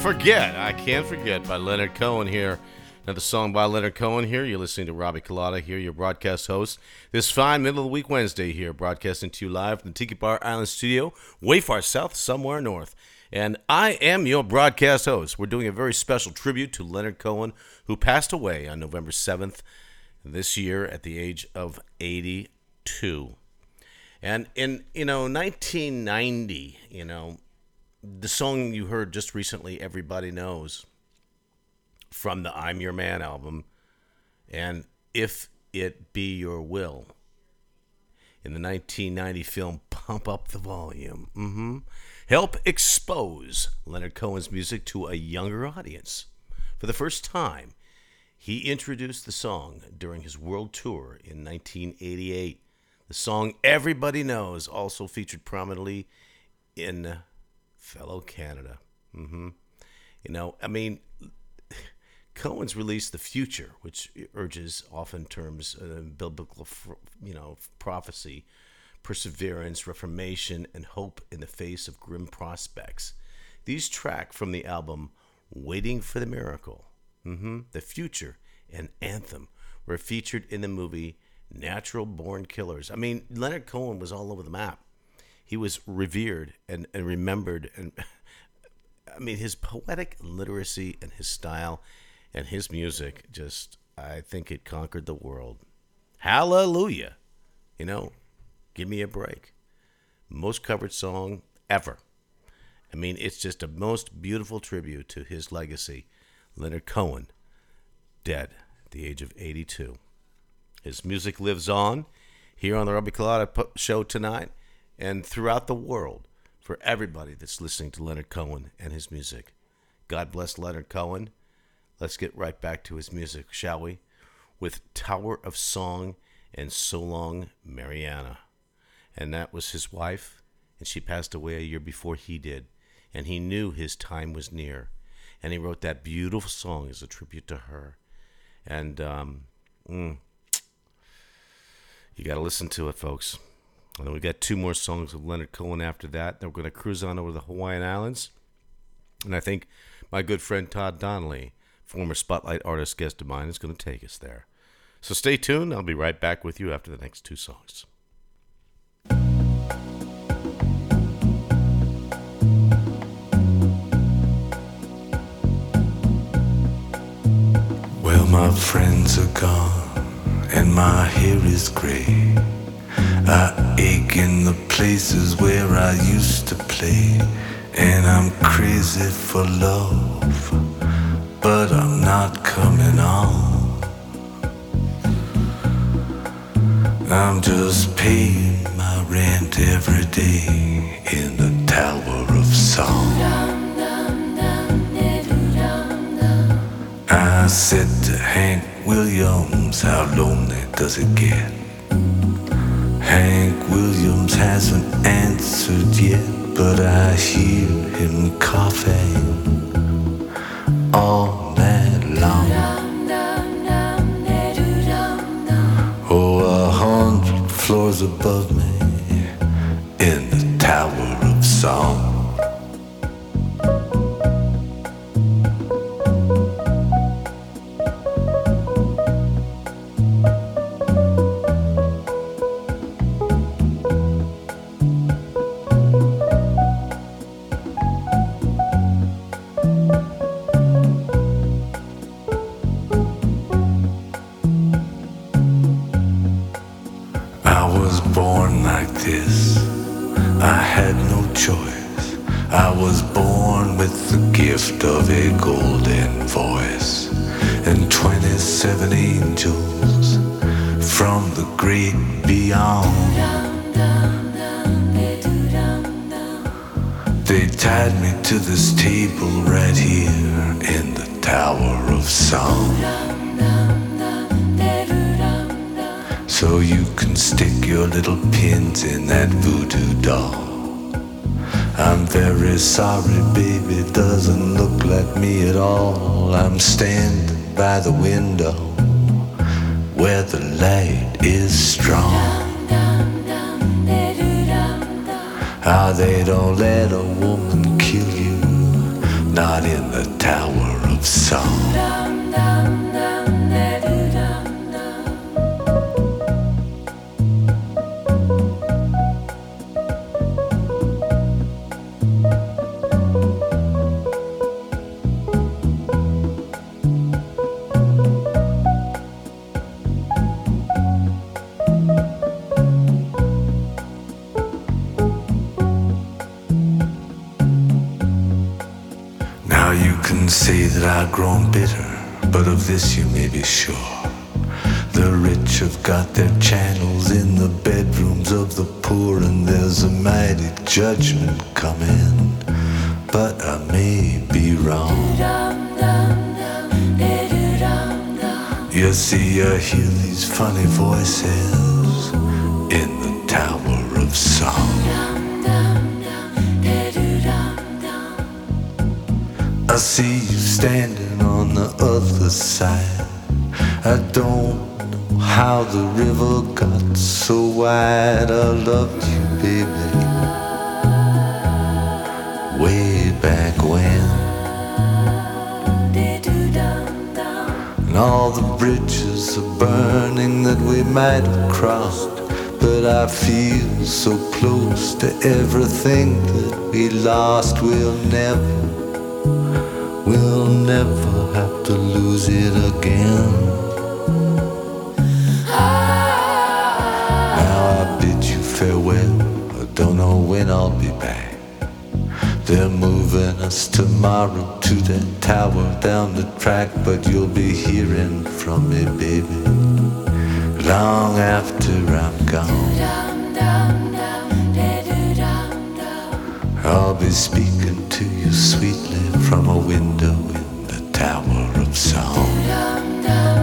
forget. I can't forget by Leonard Cohen here. Another song by Leonard Cohen here. You're listening to Robbie Colada here, your broadcast host. This fine middle of the week Wednesday here, broadcasting to you live from the Tiki Bar Island studio, way far south, somewhere north. And I am your broadcast host. We're doing a very special tribute to Leonard Cohen, who passed away on November 7th this year at the age of 82. And in, you know, 1990, you know, the song you heard just recently, Everybody Knows, from the I'm Your Man album, and If It Be Your Will, in the 1990 film Pump Up the Volume, hmm help expose Leonard Cohen's music to a younger audience. For the first time, he introduced the song during his world tour in 1988. The song Everybody Knows also featured prominently in fellow Canada. hmm You know, I mean, Cohen's released The Future, which urges often terms uh, biblical, you know, prophecy, perseverance, reformation, and hope in the face of grim prospects. These track from the album Waiting for the Miracle. hmm The Future and Anthem were featured in the movie Natural Born Killers. I mean, Leonard Cohen was all over the map. He was revered and, and remembered and [laughs] I mean, his poetic literacy and his style and his music just, I think it conquered the world. Hallelujah. You know, give me a break. Most covered song ever. I mean, it's just a most beautiful tribute to his legacy. Leonard Cohen, dead at the age of 82. His music lives on here on the Robbie Colada show tonight and throughout the world for everybody that's listening to Leonard Cohen and his music. God bless Leonard Cohen. Let's get right back to his music, shall we? With Tower of Song and So Long, Marianne. And that was his wife, and she passed away a year before he did. And he knew his time was near. And he wrote that beautiful song as a tribute to her. And um, mm, you got to listen to it, folks. And then we got two more songs of Leonard Cohen after that. Then we're going to cruise on over the Hawaiian Islands. And I think my good friend Todd Donnelly, former Spotlight artist guest of mine, is going to take us there. So stay tuned. I'll be right back with you after the next two songs. Well, my friends are gone, and my hair is gray. I ache in the places where I used to play, and I'm crazy for love, but I'm not coming on. I'm just paying my rent every day in the Tower of Song. I said to Hank Williams, how lonely does it get? Hank Williams hasn't answered yet, but I hear him coughing all night long. Oh, a hundred floors above me in the Tower of Song. Sorry, baby, doesn't look like me at all. I'm standing by the window where the light is strong. How they don't let a woman kill you, not in the Tower that I've grown bitter, but of this you may be sure. The rich have got their channels in the bedrooms of the poor, and there's a mighty judgment coming. But I may be wrong. You see, I hear these funny voices in the Tower of Song. I see you standing on the other side. I don't know how the river got so wide. I loved you, baby, way back when. And all the bridges are burning that we might have crossed. But I feel so close to everything that we lost. We'll never never have to lose it again. Now I bid you farewell. I don't know when I'll be back. They're moving us tomorrow to that tower down the track, but you'll be hearing from me, baby, long after I'm gone. I'll be speaking to you sweetly from a window Tower of Song.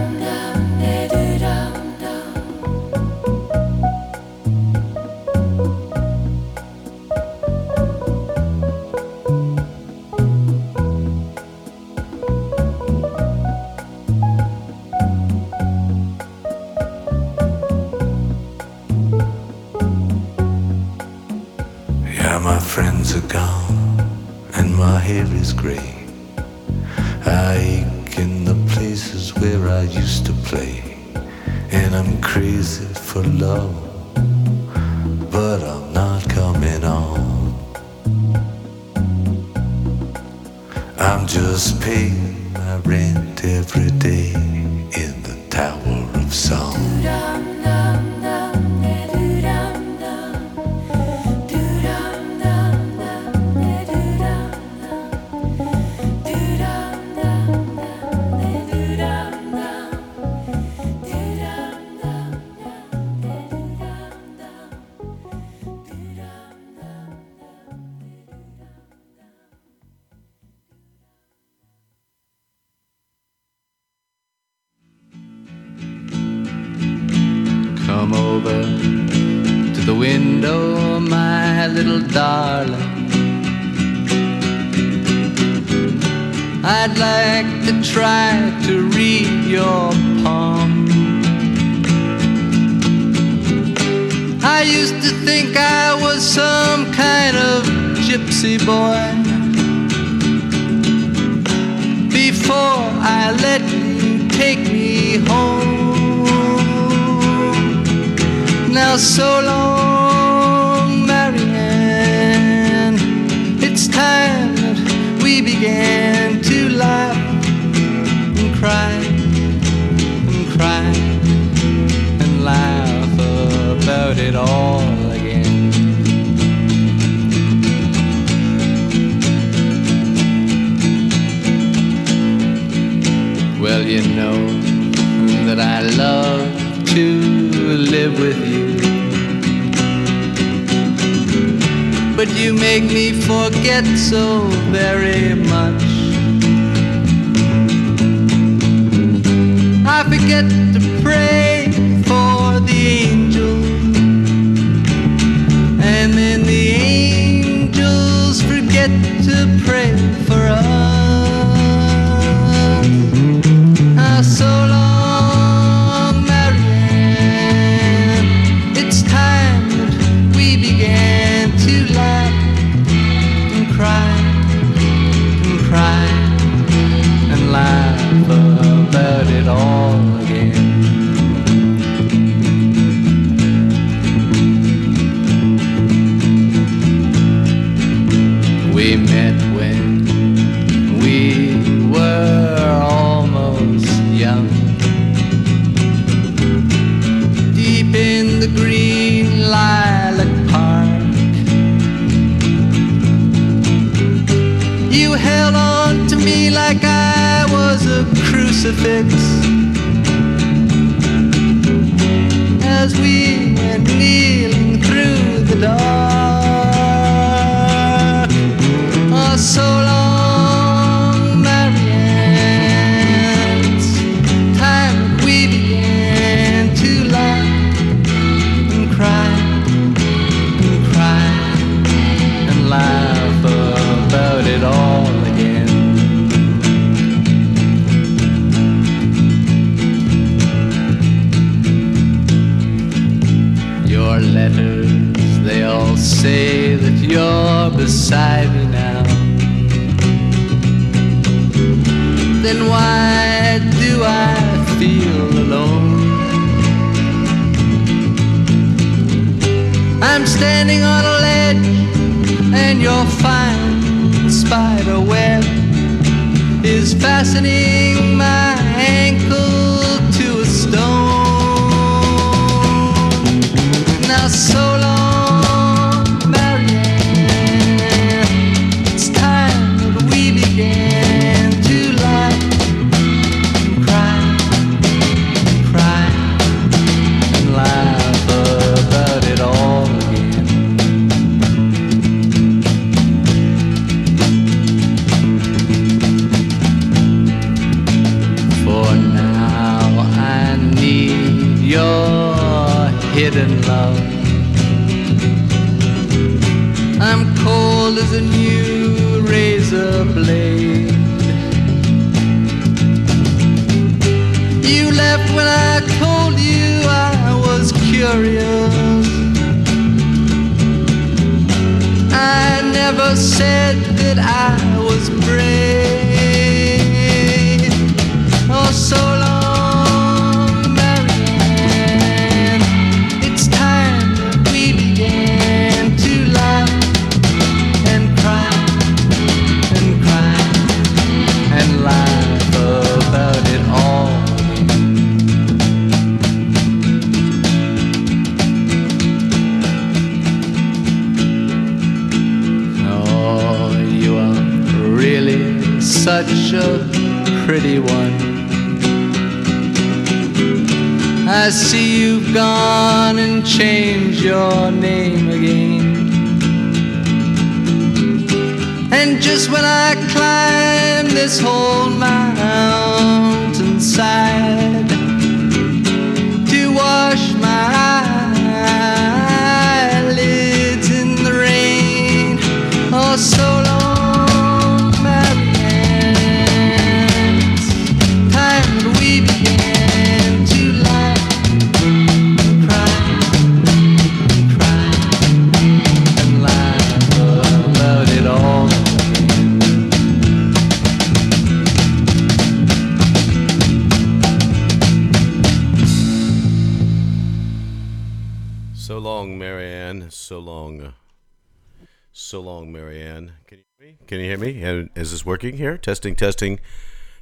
Testing, testing.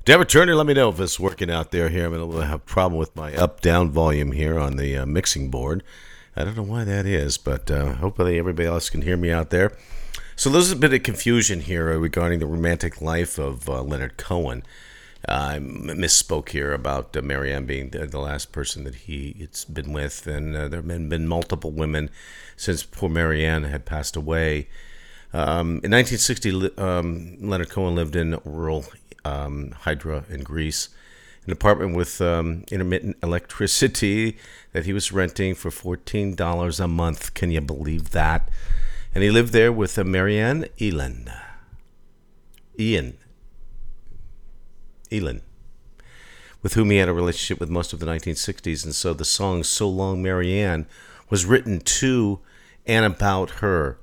Deborah Turner, let me know if it's working out there. Here, I'm going to have a problem with my up-down volume here on the uh, mixing board. I don't know why that is, but uh, hopefully everybody else can hear me out there. So there's a bit of confusion here uh, regarding the romantic life of uh, Leonard Cohen. I misspoke here about uh, Marianne being the, the last person that he it's been with, and uh, there have been, been multiple women since poor Marianne had passed away. Um, in 1960, um, Leonard Cohen lived in rural um, Hydra in Greece, an apartment with um, intermittent electricity [laughs] that he was renting for $14 a month. Can you believe that? And he lived there with uh, Marianne Elan. Ian. Elin, with whom he had a relationship with most of the 1960s. And so the song So Long Marianne was written to and about her.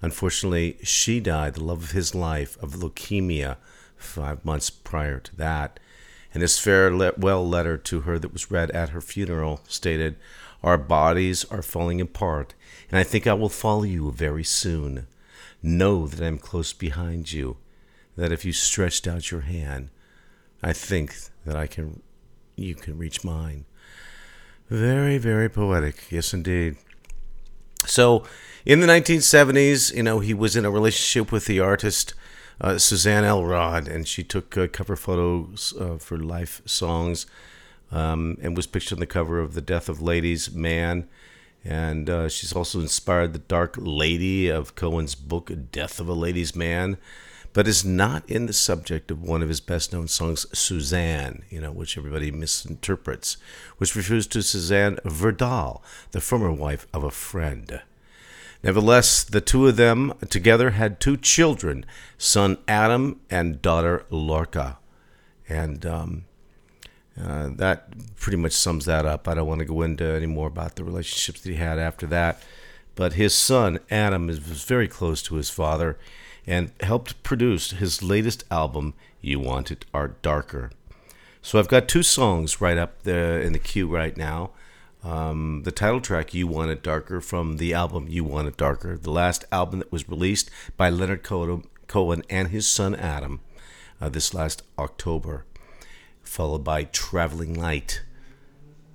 Unfortunately, she died, the love of his life, of leukemia five months prior to that. And his farewell letter to her that was read at her funeral stated, Our bodies are falling apart, and I think I will follow you very soon. Know that I am close behind you, that if you stretched out your hand, I think that I can, you can reach mine. Very, very poetic. Yes, indeed. So, in the 1970s, you know, he was in a relationship with the artist uh, Suzanne Elrod, and she took uh, cover photos uh, for Live Songs um, and was pictured on the cover of The Death of Ladies Man. And uh, she's also inspired the Dark Lady of Cohen's book, Death of a Ladies Man, but is not in the subject of one of his best known songs, Suzanne, you know, which everybody misinterprets, which refers to Suzanne Verdal, the former wife of a friend. Nevertheless, the two of them together had two children, son Adam and daughter Lorca. And um, uh, that pretty much sums that up. I don't want to go into any more about the relationships that he had after that. but his son Adam is, was very close to his father and helped produce his latest album, You Want It Art Darker. So I've got two songs right up there in the queue right now. Um, the title track, You Want It Darker, from the album You Want It Darker, the last album that was released by Leonard Cohen and his son Adam uh, this last October, followed by Traveling Light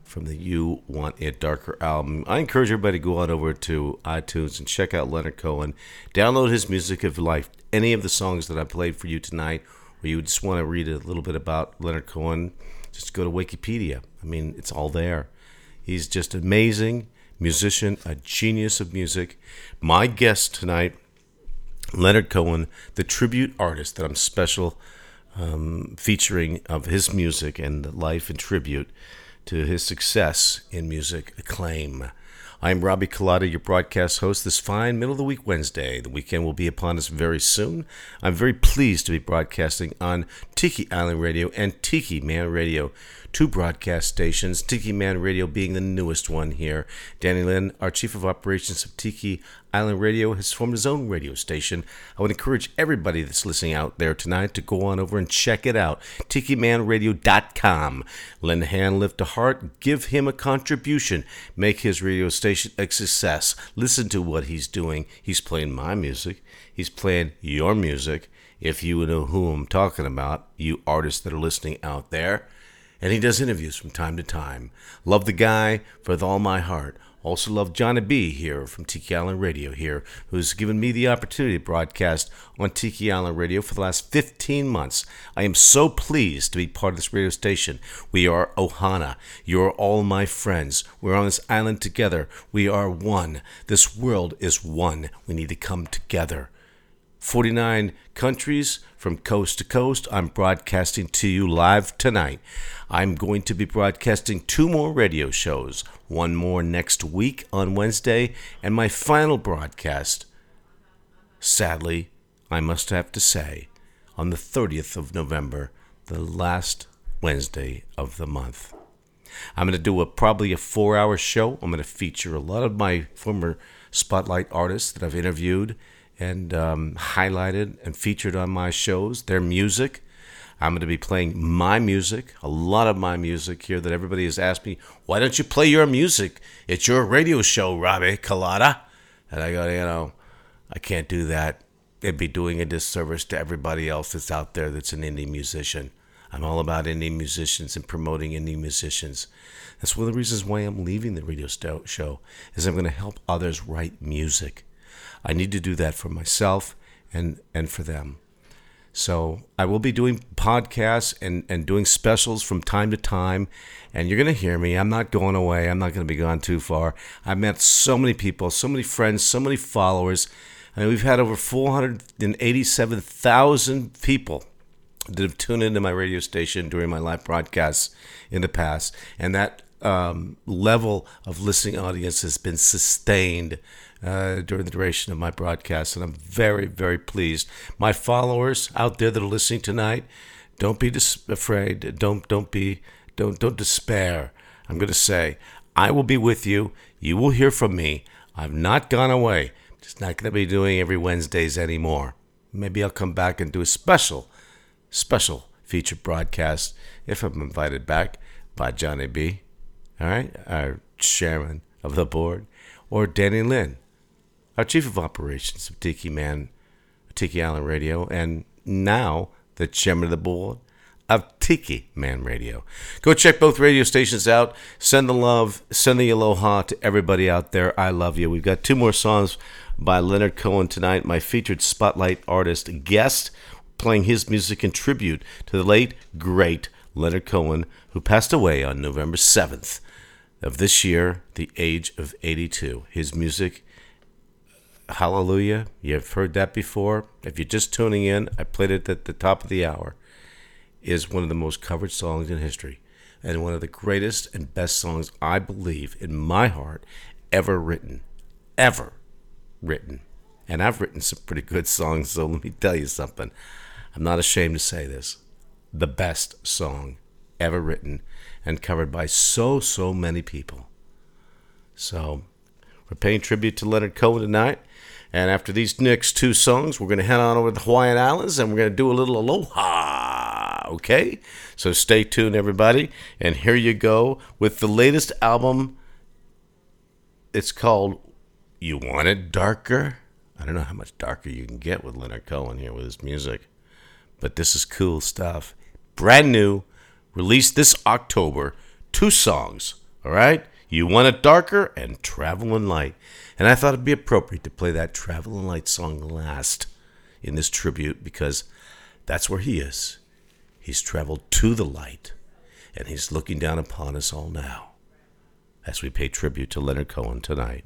from the You Want It Darker album. I encourage everybody to go on over to iTunes and check out Leonard Cohen. Download his music you like any of the songs that I played for you tonight, or you just want to read a little bit about Leonard Cohen, just go to Wikipedia. I mean, it's all there. He's just amazing musician, a genius of music. My guest tonight, Leonard Cohen, the tribute artist that I'm special um, featuring of his music and the life and tribute to his success in music acclaim. I'm Robbie Colada, your broadcast host this fine middle of the week Wednesday. The weekend will be upon us very soon. I'm very pleased to be broadcasting on Tiki Island Radio and Tiki Man Radio two broadcast stations, Tiki Man Radio being the newest one here. Danny Lynn, our Chief of Operations of Tiki Island Radio, has formed his own radio station. I would encourage everybody that's listening out there tonight to go on over and check it out. TikiManRadio.com. Lend a hand, lift a heart, give him a contribution, make his radio station a success. Listen to what he's doing. He's playing my music, he's playing your music. If you know who I'm talking about, you artists that are listening out there and he does interviews from time to time. Love the guy with all my heart. Also love Johnny B here from Tiki Island Radio here, who's given me the opportunity to broadcast on Tiki Island Radio for the last 15 months. I am so pleased to be part of this radio station. We are Ohana. You're all my friends. We're on this island together. We are one. This world is one. We need to come together. 49 countries from coast to coast. I'm broadcasting to you live tonight. I'm going to be broadcasting two more radio shows, one more next week on Wednesday, and my final broadcast, sadly, I must have to say, on the 30th of November, the last Wednesday of the month. I'm going to do a probably a four hour show. I'm going to feature a lot of my former spotlight artists that I've interviewed and um, highlighted and featured on my shows, their music. I'm going to be playing my music, a lot of my music here that everybody has asked me, why don't you play your music? It's your radio show, Robbie Colada. And I go, you know, I can't do that. It'd be doing a disservice to everybody else that's out there that's an indie musician. I'm all about indie musicians and promoting indie musicians. That's one of the reasons why I'm leaving the radio show is I'm going to help others write music. I need to do that for myself and and for them. So I will be doing podcasts and, and doing specials from time to time. And you're going to hear me. I'm not going away. I'm not going to be gone too far. I've met so many people, so many friends, so many followers. I mean, we've had over 487,000 people that have tuned into my radio station during my live broadcasts in the past. And that um, level of listening audience has been sustained uh, during the duration of my broadcast, and I'm very, very pleased. My followers out there that are listening tonight, don't be dis- afraid. Don't don't be don't don't despair. I'm going to say I will be with you. You will hear from me. I've not gone away. Just not going to be doing every Wednesdays anymore. Maybe I'll come back and do a special, special featured broadcast if I'm invited back by Johnny B. All right, our chairman of the board, or Danny Lynn, our chief of operations of Tiki Man, Tiki Island Radio, and now the chairman of the board of Tiki Man Radio. Go check both radio stations out. Send the love, send the aloha to everybody out there. I love you. We've got two more songs by Leonard Cohen tonight, my featured spotlight artist guest, playing his music in tribute to the late, great Leonard Cohen, who passed away on November 7th of this year, the age of 82. His music Hallelujah. You've heard that before. If you're just tuning in, I played it at the top of the hour. Is one of the most covered songs in history and one of the greatest and best songs I believe in my heart ever written. Ever written. And I've written some pretty good songs, so let me tell you something. I'm not ashamed to say this. The best song ever written and covered by so, so many people. So We're paying tribute to Leonard Cohen tonight. And after these next two songs, we're going to head on over to the Hawaiian Islands and we're going to do a little aloha. Okay? So stay tuned, everybody. And here you go with the latest album. It's called You Want It Darker? I don't know how much darker you can get with Leonard Cohen here with his music, but this is cool stuff. Brand new, released this October. Two songs, all right? You Want It Darker and Traveling Light. And I thought it'd be appropriate to play that Traveling Light song last in this tribute because that's where he is. He's traveled to the light and he's looking down upon us all now as we pay tribute to Leonard Cohen tonight.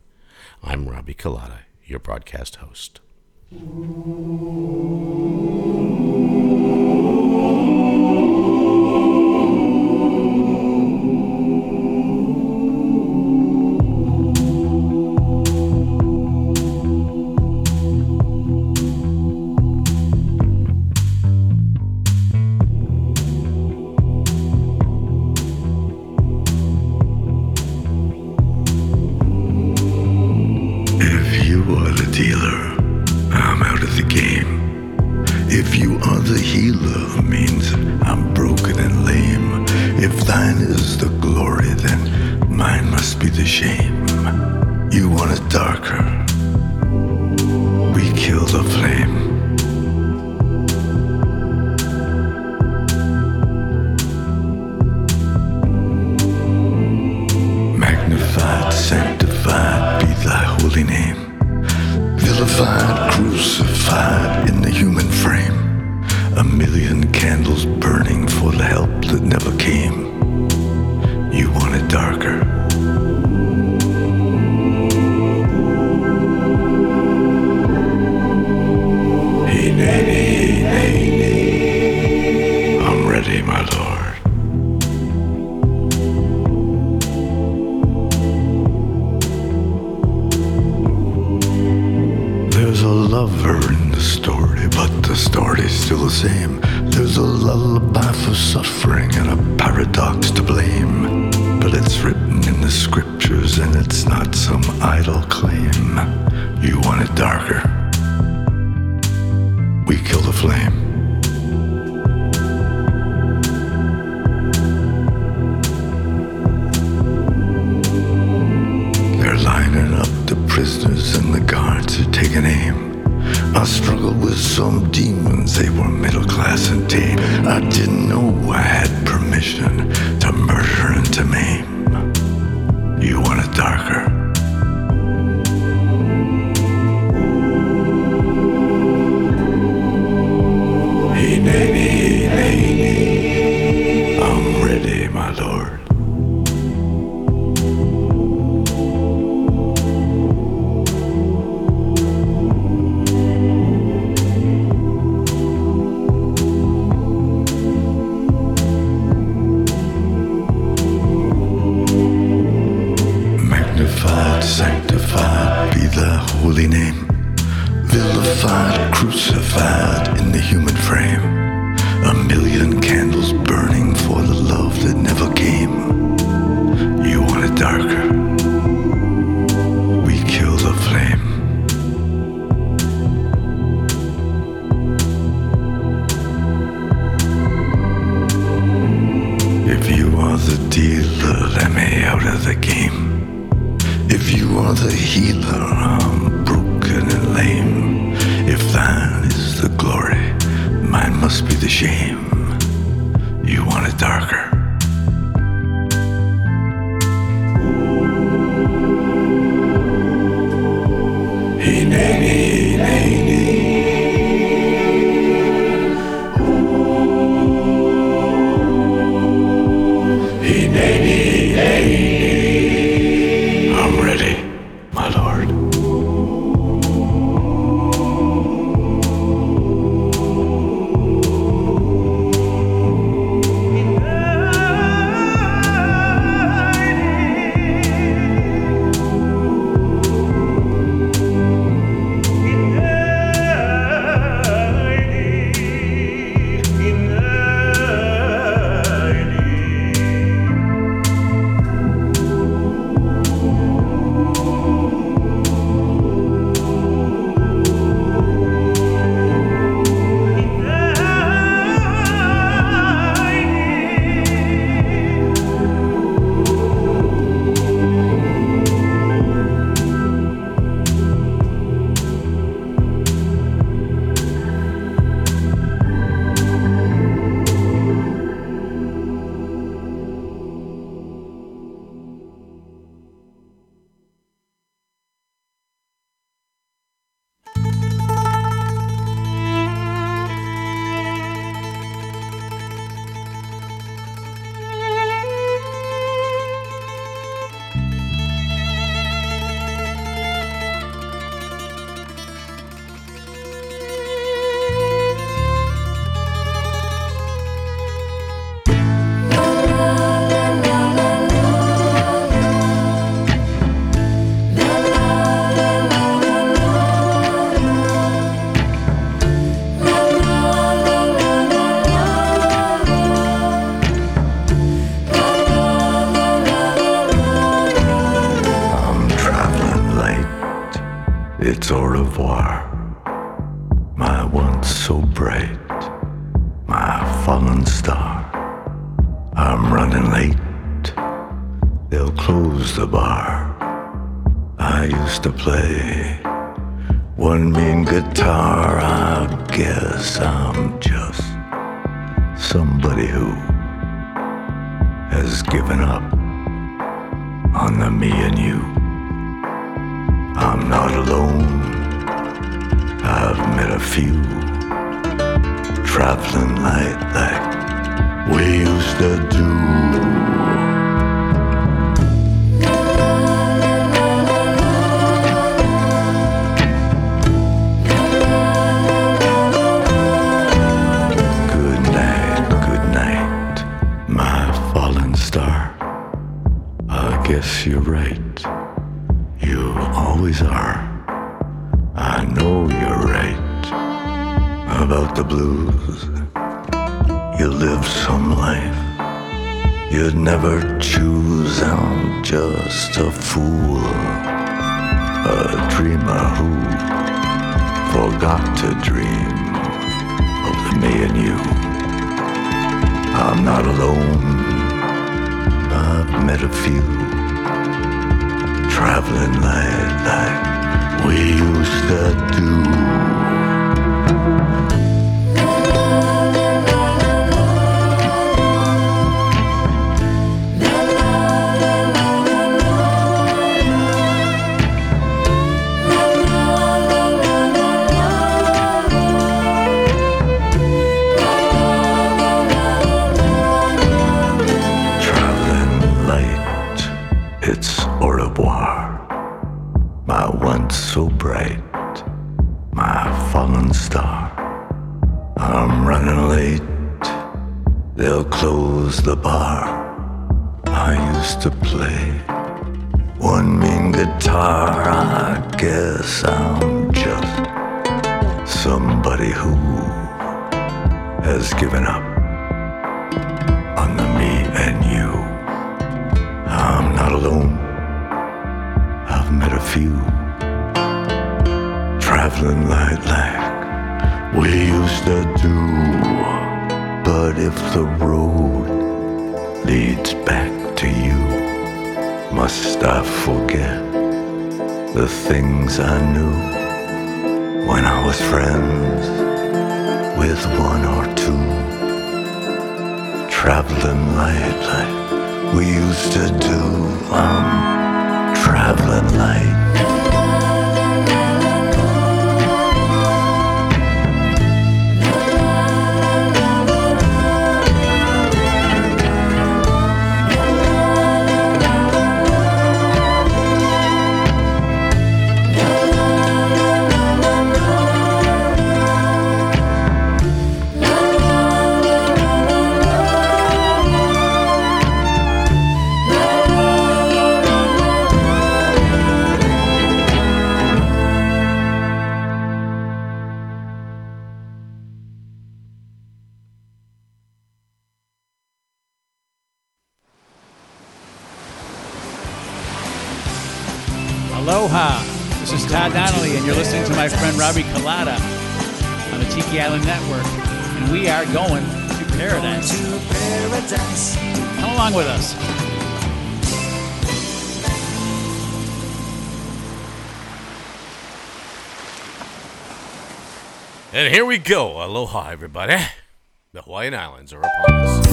I'm Robbie Colada, your broadcast host. It's au revoir. My once so bright, my fallen star. I'm running late, they'll close the bar. I used to play one mean guitar. I guess I'm just somebody who has given up on the me and you. I'm not alone. I've met a few traveling light like we used to do. Good night, good night, my fallen star. I guess you're right. The blues. You live some life you'd never choose. I'm just a fool, a dreamer who forgot to dream of the me and you. I'm not alone. I've met a few traveling like we used to do. Things I knew when I was friends with one or two? Traveling light like we used to do. I'm traveling light. Here we go. Aloha, everybody. The Hawaiian Islands are upon us.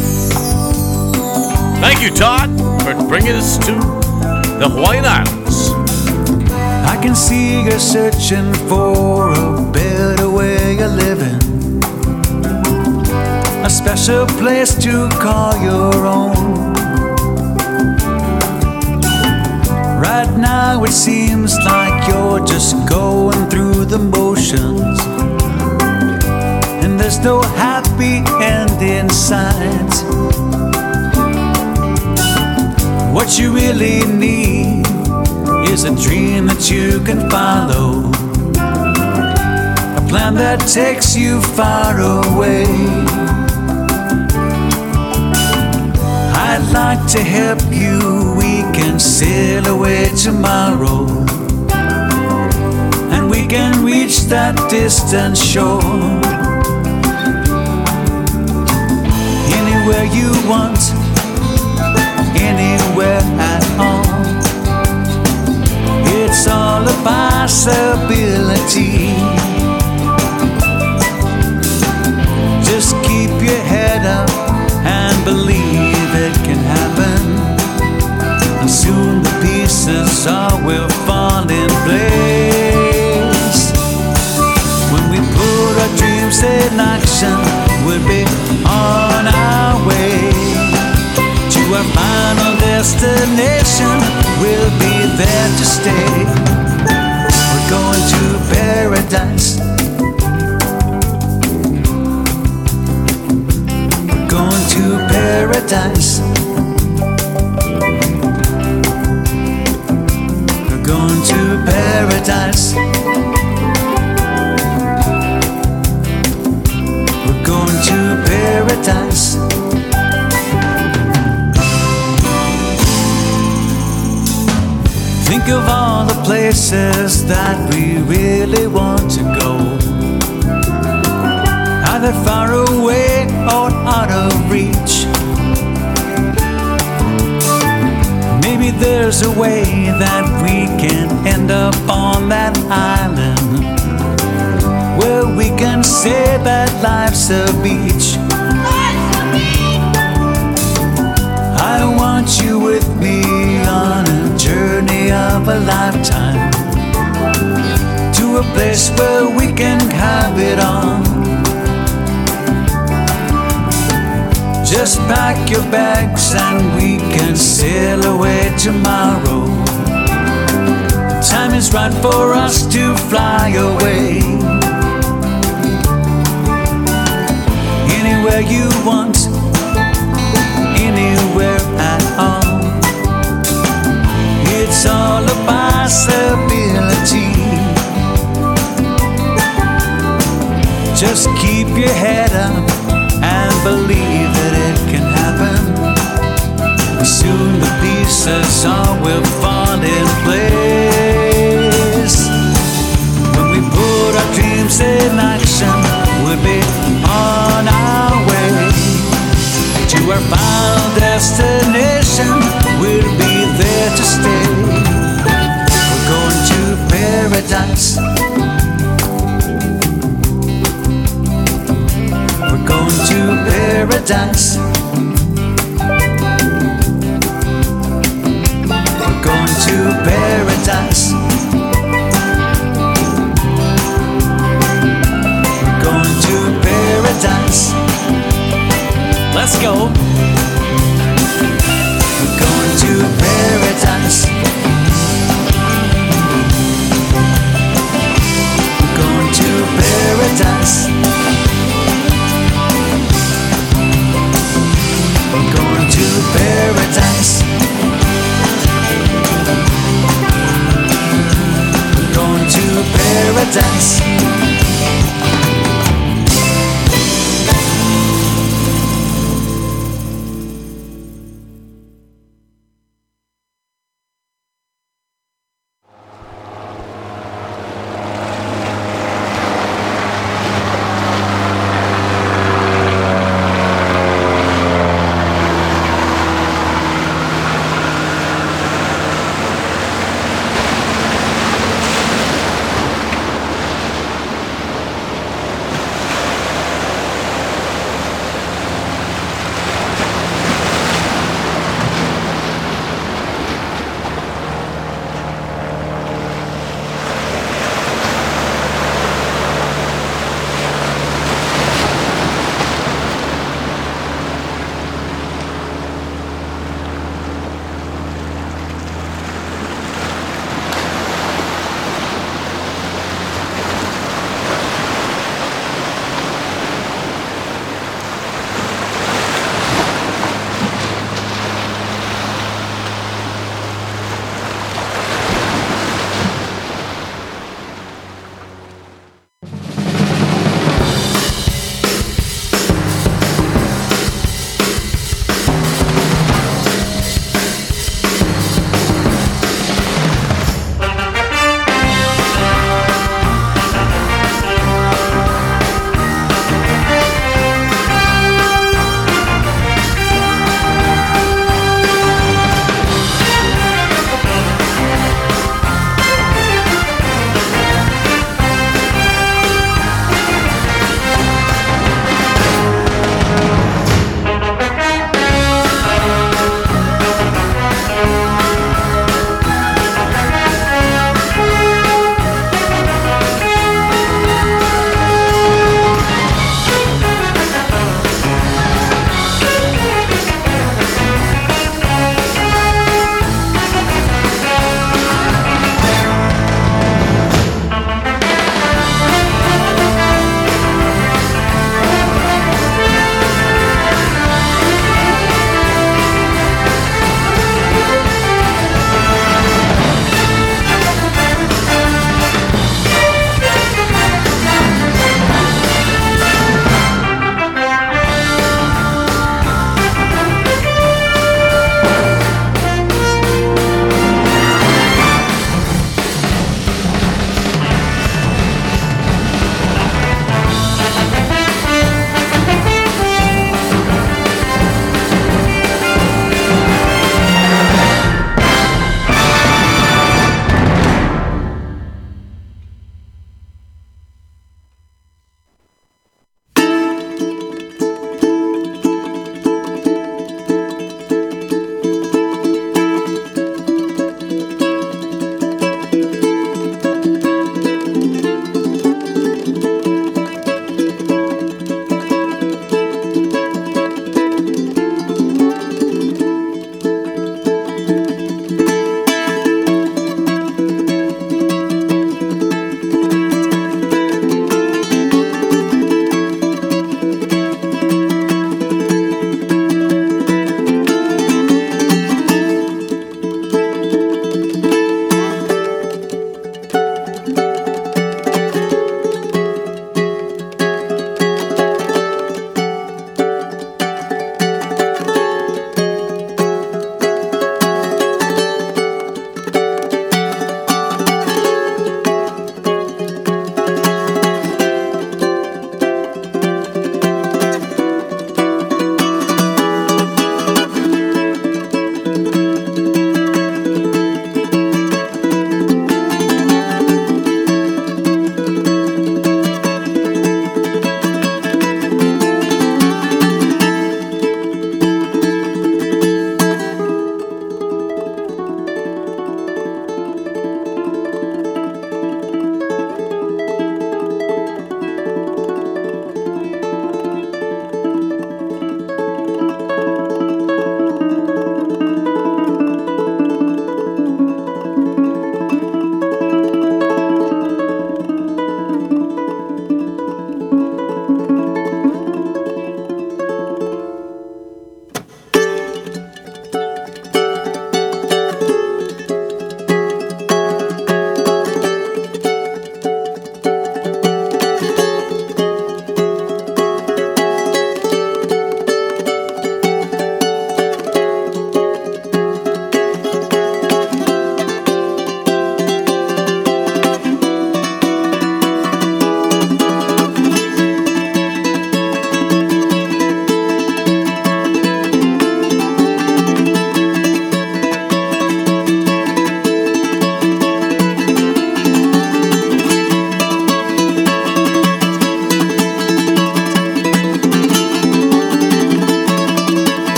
Thank you, Todd, for bringing us to the Hawaiian Islands. I can see you're searching for a better way of living. A special place to call your own. Right now, it seems like you're just going through the motions. And there's no happy end in sight. What you really need is a dream that you can follow. A plan that takes you far away. I'd like to help you. We can sail away tomorrow. And we can reach that distant shore. Anywhere you want, anywhere at all. It's all a possibility. Just keep your head up and believe it can happen. And soon the pieces all will fall in place. When we put our dreams in action, we'll be on destination. We'll be there to stay. We're going to paradise. We're going to paradise. Places that we really want to go. Either far away or out of reach. Maybe there's a way that we can end up on that island where we can say that life's a beach. I want you with me on a journey of a lifetime to a place where we can have it all. Just pack your bags and we can sail away tomorrow. Time is right for us to fly away. Anywhere you want, anywhere at all. All a possibility. Just keep your head up and believe that it can happen. Soon the pieces all will fall in place. When we put our dreams in action, we'll be on our way to our final destination. We'll be there to stay. We're going to paradise. We're going to paradise. We're going to paradise. We're going to paradise. Let's go to paradise. Going to paradise. Going to paradise. We're going to paradise.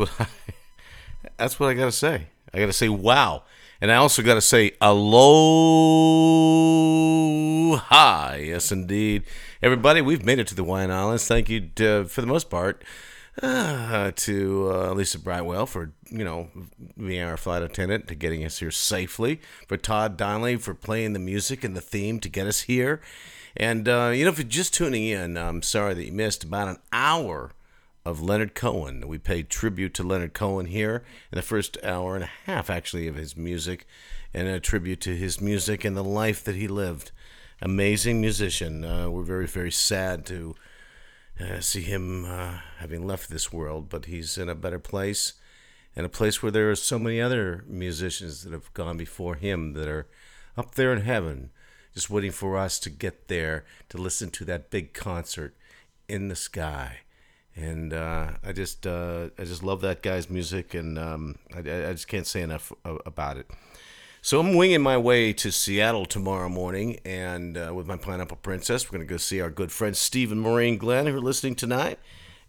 What I, [laughs] that's what I got to say. I got to say wow, and I also got to say aloha. Yes, indeed, everybody. We've made it to the Hawaiian Islands. Thank you to, for the most part uh, to uh, Lisa Brightwell for you know being our flight attendant to getting us here safely. For Todd Donnelly for playing the music and the theme to get us here. And uh, you know, if you're just tuning in, I'm sorry that you missed about an hour of Leonard Cohen. We pay tribute to Leonard Cohen here in the first hour and a half, actually, of his music, and a tribute to his music and the life that he lived. Amazing musician. Uh, we're very, very sad to uh, see him uh, having left this world, but he's in a better place, and a place where there are so many other musicians that have gone before him that are up there in heaven, just waiting for us to get there to listen to that big concert in the sky. And uh, I just, uh, I just love that guy's music, and um, I, I just can't say enough about it. So I'm winging my way to Seattle tomorrow morning, and uh, with my Pineapple Princess, we're going to go see our good friends Steve and Maureen Glenn, who are listening tonight,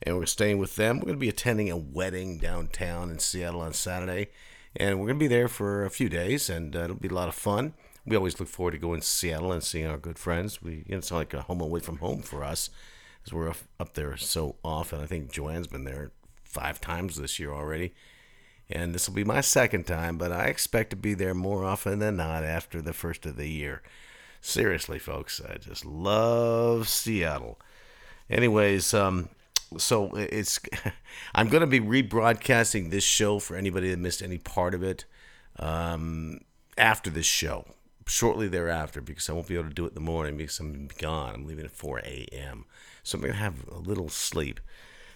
and we're staying with them. We're going to be attending a wedding downtown in Seattle on Saturday, and we're going to be there for a few days, and uh, it'll be a lot of fun. We always look forward to going to Seattle and seeing our good friends. We, you know, it's like a home away from home for us, as we're up, up there so often. I think Joanne's been there five times this year already and this will be my second time, but I expect to be there more often than not after the first of the year. Seriously, folks, I just love Seattle. Anyways, um, so it's [laughs] I'm going to be rebroadcasting this show for anybody that missed any part of it um, after this show, shortly thereafter, because I won't be able to do it in the morning because I'm gone. I'm leaving at 4 a.m. So I'm going to have a little sleep.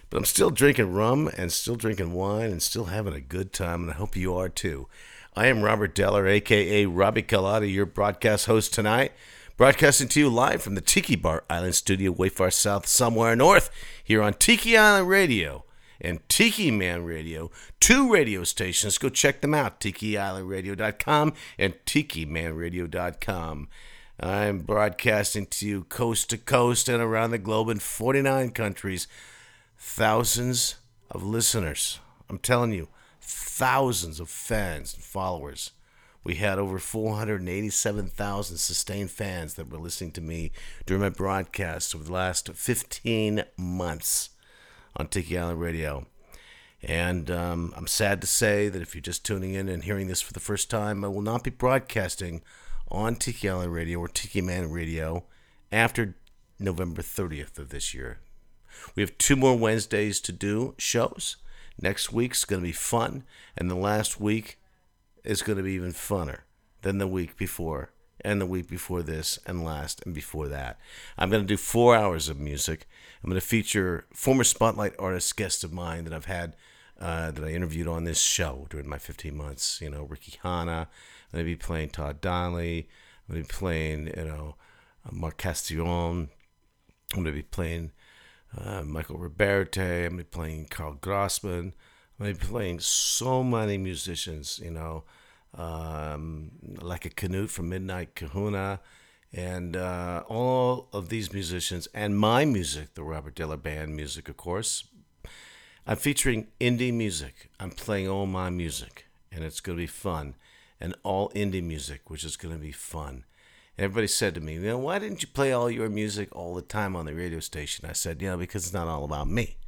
But I'm still drinking rum and still drinking wine and still having a good time, and I hope you are too. I am Robert Deller, aka Robbie Colada, your broadcast host tonight. Broadcasting to you live from the Tiki Bar Island studio, way far south, somewhere north, here on Tiki Island Radio and Tiki Man Radio, two radio stations. Go check them out, tikiislandradio.com and tikimanradio.com. I'm broadcasting to you coast to coast and around the globe in 49 countries thousands of listeners. I'm telling you, thousands of fans and followers. We had over 487,000 sustained fans that were listening to me during my broadcasts over the last 15 months on Tiki Island Radio. And um, I'm sad to say that if you're just tuning in and hearing this for the first time, I will not be broadcasting on Tiki Island Radio or Tiki Man Radio after November 30th of this year. We have two more Wednesdays to do shows. Next week's going to be fun, and the last week is going to be even funner than the week before, and the week before this, and last, and before that. I'm going to do four hours of music. I'm going to feature former Spotlight artist guests of mine that I've had, uh, that I interviewed on this show during my 15 months. You know, Ricky Hanna. I'm going to be playing Todd Donnelly. I'm going to be playing, you know, Mark Castillon. I'm going to be playing uh, Michael Roberti. I'm going to be playing Carl Grossman. I'm going to be playing so many musicians, you know, um, like a Canute from Midnight Kahuna. And uh, all of these musicians and my music, the Robert Diller Band music, of course. I'm featuring indie music. I'm playing all my music, and it's going to be fun. And all indie music, which is going to be fun. Everybody said to me, you know, why didn't you play all your music all the time on the radio station? I said, you know, because it's not all about me.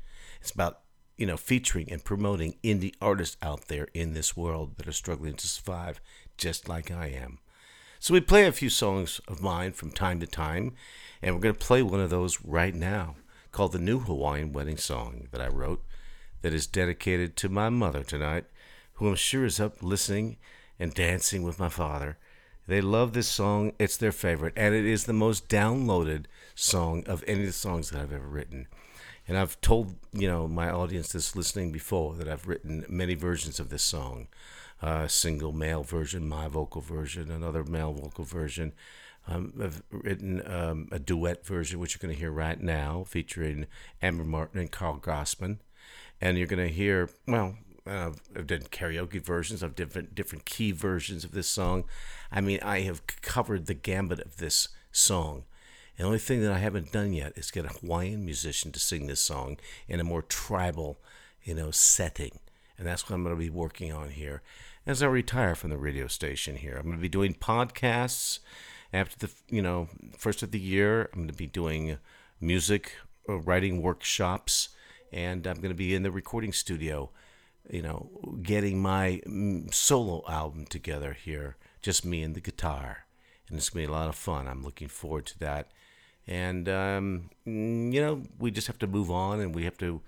It's about, you know, featuring and promoting indie artists out there in this world that are struggling to survive just like I am. So we play a few songs of mine from time to time, and we're going to play one of those right now called the New Hawaiian Wedding Song that I wrote that is dedicated to my mother tonight, who I'm sure is up listening and dancing with my father. They love this song. It's their favorite, and it is the most downloaded song of any of the songs that I've ever written. And I've told you know my audience that's listening before that I've written many versions of this song, uh, a single male version, my vocal version, another male vocal version. Um, I've written um, a duet version, which you're going to hear right now, featuring Amber Martin and Carl Grossman. And you're going to hear, well, uh, I've done karaoke versions of different different key versions of this song. I mean, I have covered the gambit of this song. The only thing that I haven't done yet is get a Hawaiian musician to sing this song in a more tribal, you know, setting. And that's what I'm going to be working on here as I retire from the radio station here. I'm going to be doing podcasts after the, you know, first of the year. I'm going to be doing music, uh, writing workshops, and I'm going to be in the recording studio, you know, getting my mm, solo album together here, just me and the guitar. And it's going to be a lot of fun. I'm looking forward to that. And, um, mm, you know, we just have to move on and we have to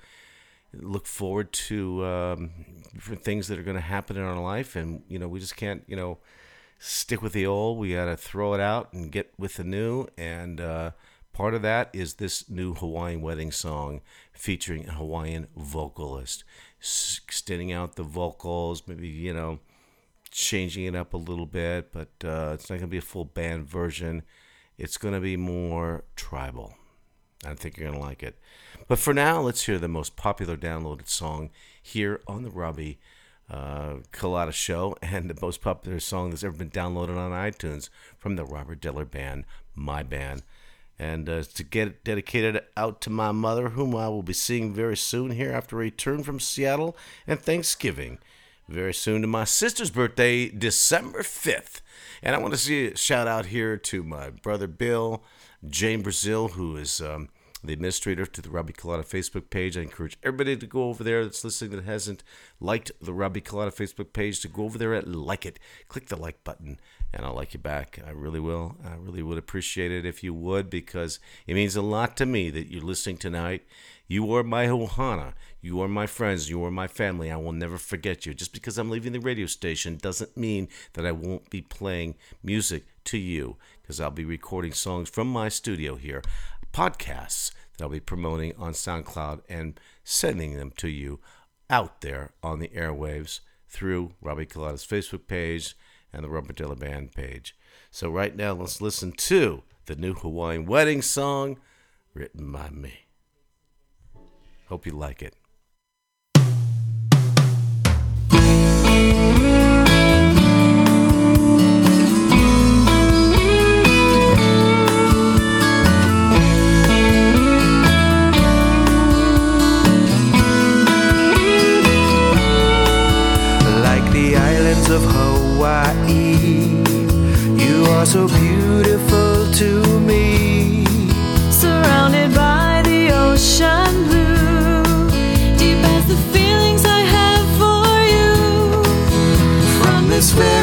look forward to um, things that are going to happen in our life. And, you know, we just can't, you know, stick with the old. We got to throw it out and get with the new. And uh, part of that is this new Hawaiian wedding song featuring a Hawaiian vocalist, extending out the vocals, maybe, you know, changing it up a little bit, but uh, it's not going to be a full band version. It's going to be more tribal. I think you're going to like it. But for now, let's hear the most popular downloaded song here on the Robbie uh, Colada Show [laughs] and the most popular song that's ever been downloaded on iTunes from the Robert Diller Band, my band. And uh, to get it dedicated out to my mother, whom I will be seeing very soon here after a return from Seattle and Thanksgiving. Very soon to my sister's birthday, December 5th. And I want to see a shout out here to my brother Bill, Jane Brazil, who is um, the administrator to the Robbie Colada Facebook page. I encourage everybody to go over there that's listening that hasn't liked the Robbie Colada Facebook page to go over there and like it. Click the like button, and I'll like you back. I really will. I really would appreciate it if you would because it means a lot to me that you're listening tonight. You are my Ohana. You are my friends. You are my family. I will never forget you. Just because I'm leaving the radio station doesn't mean that I won't be playing music to you because I'll be recording songs from my studio here, podcasts that I'll be promoting on SoundCloud and sending them to you out there on the airwaves through Robbie Colada's Facebook page and the Robert Diller Band page. So right now, let's listen to the new Hawaiian wedding song written by me. Hope you like it. Hawaii. You are so beautiful to me. surrounded by the ocean blue. Deep as the feelings I have for you. From this very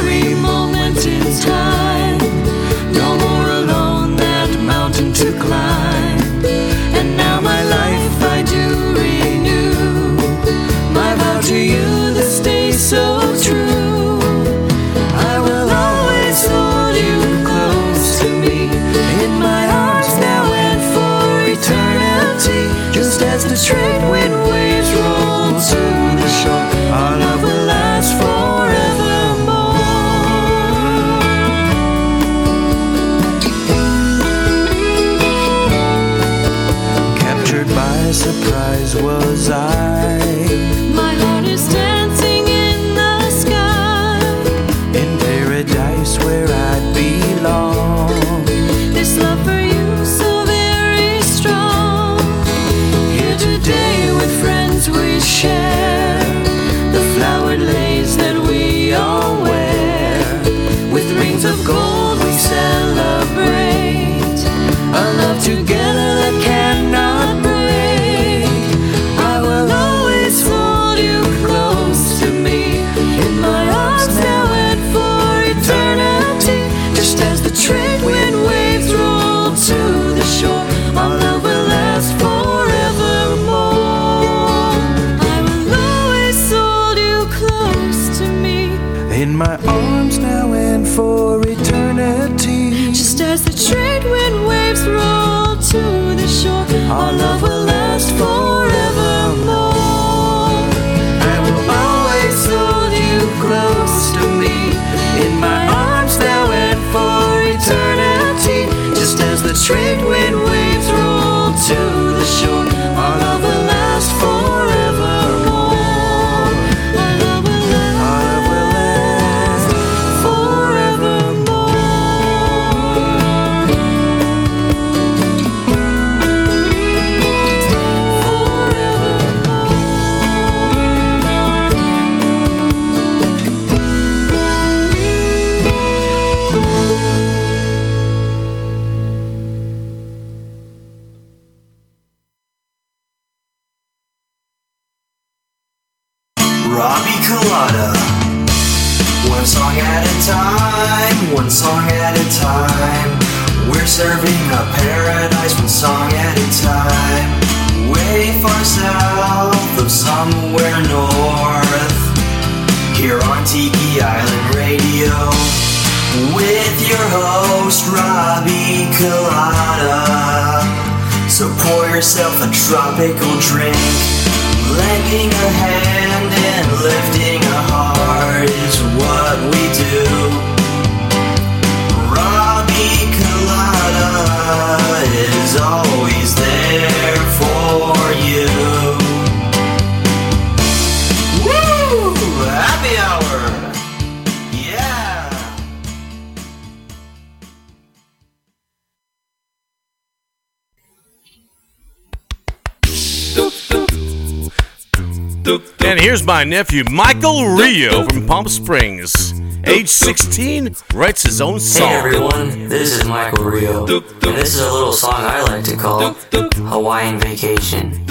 nephew, Michael Rio from Palm Springs. Age 16, writes his own song. Hey everyone, this is Michael Rio, and this is a little song I like to call Hawaiian Vacation.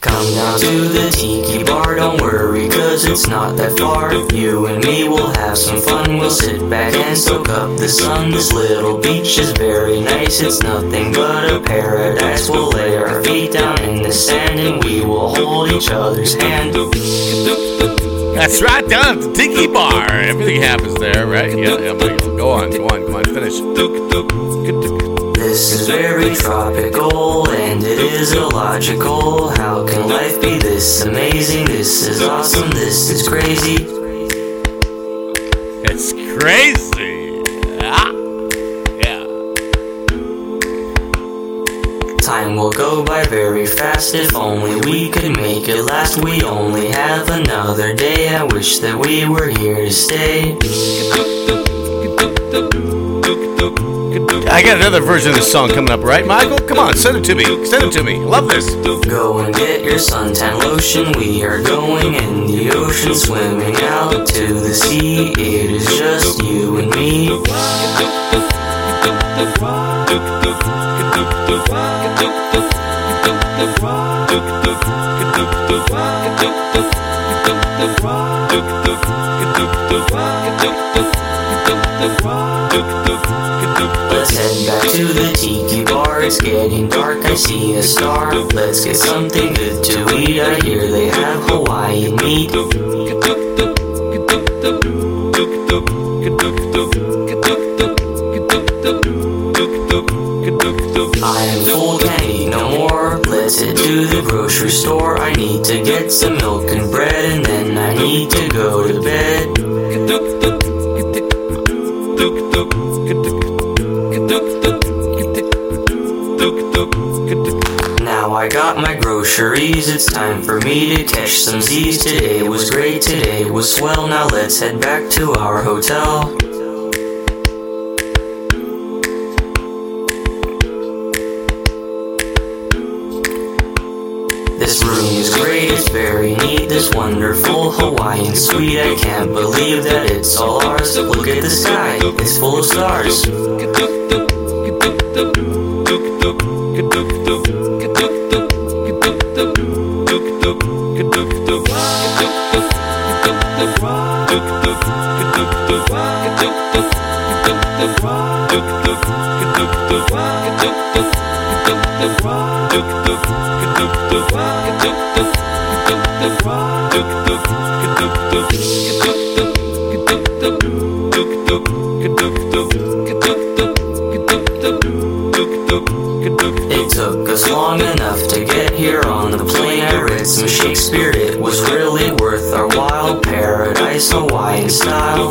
Come down to the tiki bar, don't worry, cause it's not that far. You and me will have some fun, we'll sit back and soak up the sun. This little beach is very nice, it's nothing but a paradise. We'll lay our feet down in the sand and we will hold each other's hand. That's right, down at the Tiki Bar. Everything happens there, right? Yeah, yeah, Go on, go on, come on, finish. This is very tropical and it is illogical. How can life be this amazing? This is awesome, this is crazy. It's crazy. Ah. Yeah. Time will go by very fast if only we could make it last. We only have another day. I wish that we were here to stay. I got another version of this song coming up, right, Michael? Come on, send it to me. Send it to me. Love this. Go and get your suntan lotion. We are going in the ocean, swimming out to the sea. It is just you and me. Let's head back to the tiki bar. It's getting dark. I see a star. Let's get something good to eat. I hear they have Hawaiian meat. I am full, can't eat no more. Let's head to the grocery store. I need to get some milk and bread, and then I need to go to bed. I got my groceries, it's time for me to catch some Z's. Today was great, today was swell. Now let's head back to our hotel. This room is great, it's very neat. This wonderful Hawaiian suite. I can't believe that it's all ours. Look at the sky, it's full of stars. Hawaiian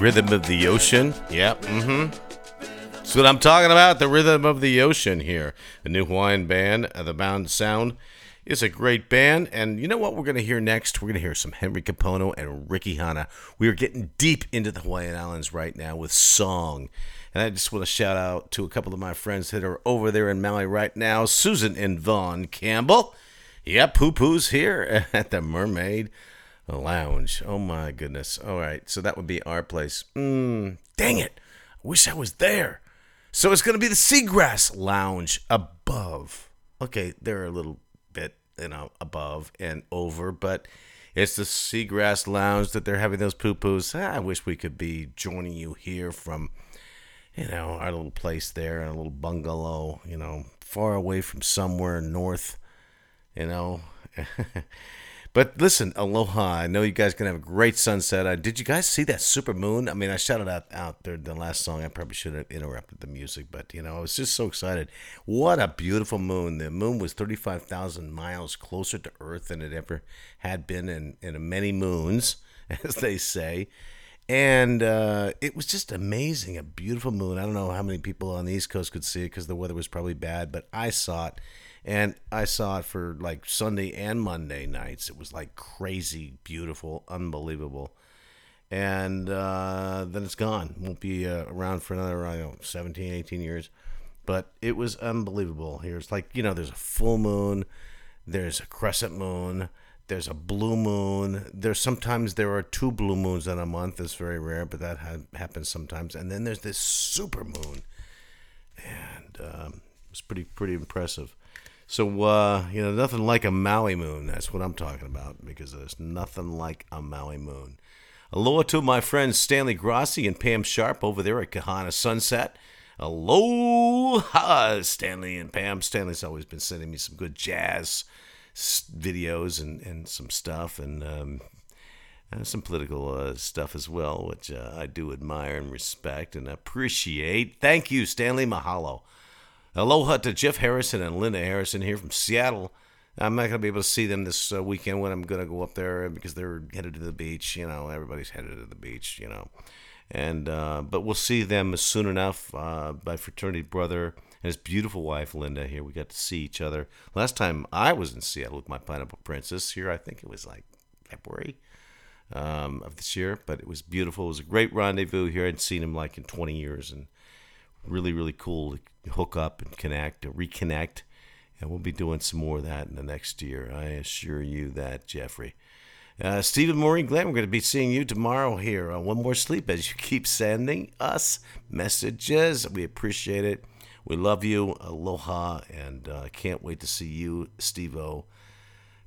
rhythm of the ocean? Yep. Mm-hmm. That's what I'm talking about. The rhythm of the ocean here. A new Hawaiian band, uh, the Bound Sound. is a great band. And you know what we're going to hear next? We're going to hear some Henry Kapono and Ricky Hanna. We are getting deep into the Hawaiian Islands right now with song. And I just want to shout out to a couple of my friends that are over there in Maui right now Susan and Vaughn Campbell. Yep, Poo Poo's here [laughs] at the Mermaid Lounge. Oh my goodness. All right, so that would be our place. Mm, dang it. I wish I was there. So it's going to be the Seagrass Lounge above. Okay, they're a little bit, you know, above and over, but it's the Seagrass Lounge that they're having those pupus. I wish we could be joining you here from, you know, our little place there, a little bungalow, you know, far away from somewhere north, you know. [laughs] But listen, aloha. I know you guys gonna have a great sunset. Did you guys see that super moon? I mean, I shouted out out there the last song. I probably should have interrupted the music, but you know, I was just so excited. What a beautiful moon! The moon was thirty five thousand miles closer to Earth than it ever had been in in many moons, [laughs] as they say. And uh, it was just amazing, a beautiful moon. I don't know how many people on the East Coast could see it because the weather was probably bad, but I saw it and I saw it for like Sunday and Monday nights. It was like crazy, beautiful, unbelievable. And uh, then it's gone. Won't be uh, around for another, I don't know, 17, 18 years. But it was unbelievable. Here's like, you know, there's a full moon, there's a crescent moon, there's a blue moon. There's sometimes there are two blue moons in a month. It's very rare, but that ha- happens sometimes. And then there's this super moon. And um, it's pretty, pretty impressive. So uh, you know, nothing like a Maui moon. That's what I'm talking about because there's nothing like a Maui moon. Aloha to my friends Stanley Grassi and Pam Sharp over there at Kahana Sunset. Aloha, Stanley and Pam. Stanley's always been sending me some good jazz videos and, and some stuff and um, uh, some political uh, stuff as well, which uh, I do admire and respect and appreciate. Thank you, Stanley. Mahalo. Aloha to Jeff Harrison and Linda Harrison here from Seattle. I'm not going to be able to see them this uh, weekend when I'm going to go up there because they're headed to the beach. You know, everybody's headed to the beach, you know. And uh, but we'll see them soon enough. Uh, my fraternity brother and his beautiful wife Linda here. We got to see each other last time I was in Seattle with my pineapple princess. Here, I think it was like February um, of this year, but it was beautiful. It was a great rendezvous here. I'd seen him like in 20 years, and really, really cool to hook up and connect, reconnect. And we'll be doing some more of that in the next year. I assure you that, Jeffrey. Uh, Stephen Maureen Glenn, we're going to be seeing you tomorrow here on One More Sleep as you keep sending us messages. We appreciate it. We love you. Aloha. And uh, can't wait to see you, Steve O.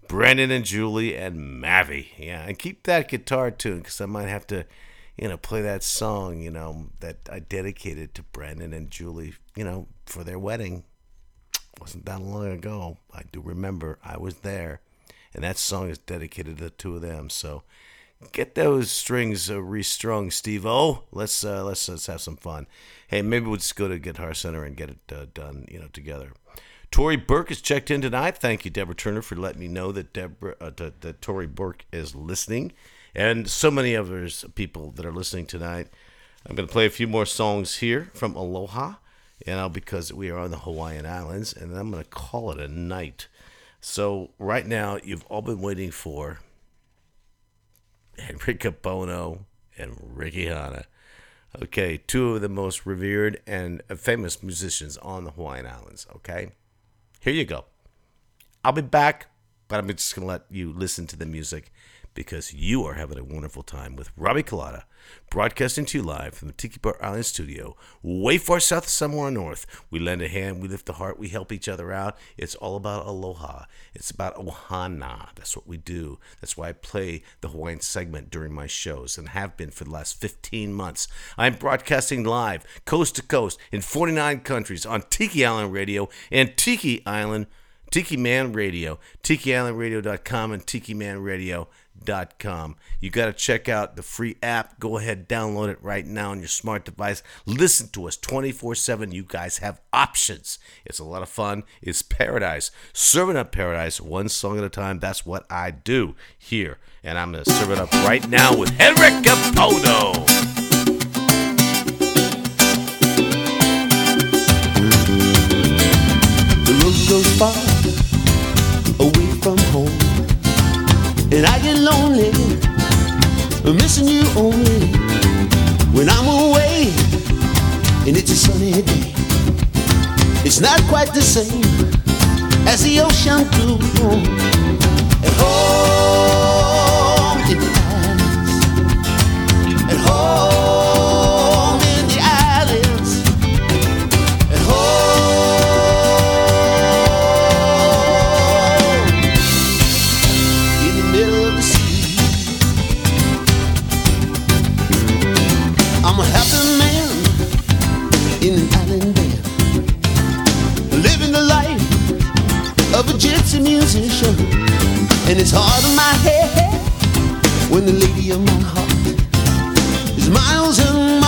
Brandon and Julie and Mavi. Yeah, and keep that guitar tuned because I might have to, you know, play that song, you know, that I dedicated to Brandon and Julie, you know, for their wedding. Wasn't that long ago. I do remember I was there, and that song is dedicated to the two of them. So get those strings uh, restrung, Steve O. Let's uh, let's let's have some fun. Hey, maybe we'll just go to Guitar Center and get it uh, done, you know, together. Tori Burke has checked in tonight. Thank you, Deborah Turner, for letting me know that Deborah uh, that Tori Burke is listening, and so many others people that are listening tonight. I'm going to play a few more songs here from Aloha, you know, because we are on the Hawaiian Islands, and I'm going to call it a night. So right now, you've all been waiting for Henry Kapono and Ricky Hanna. Okay, two of the most revered and famous musicians on the Hawaiian Islands. Okay, here you go. I'll be back, but I'm just going to let you listen to the music because you are having a wonderful time with Robbie Colada, broadcasting to you live from the Tiki Bar Island studio, way far south, somewhere north. We lend a hand, we lift a heart, we help each other out. It's all about aloha. It's about ohana. That's what we do. That's why I play the Hawaiian segment during my shows and have been for the last 15 months. I'm broadcasting live, coast to coast, in 49 countries on Tiki Island Radio and Tiki Island, Tiki Man Radio, TikiIslandRadio.com and www.freeappradio.com. You got to check out the free app. Go ahead, download it right now on your smart device. Listen to us 24 7. You guys have options. It's a lot of fun. It's paradise. Serving up paradise one song at a time. That's what I do here. And I'm going to serve it up right now with Henrik Kapono. The road goes far away from home, and I get for missing you only when I'm away and it's a sunny day. It's not quite the same as the ocean blue. And oh. And it's hard in my head. When the lady of my heart is miles and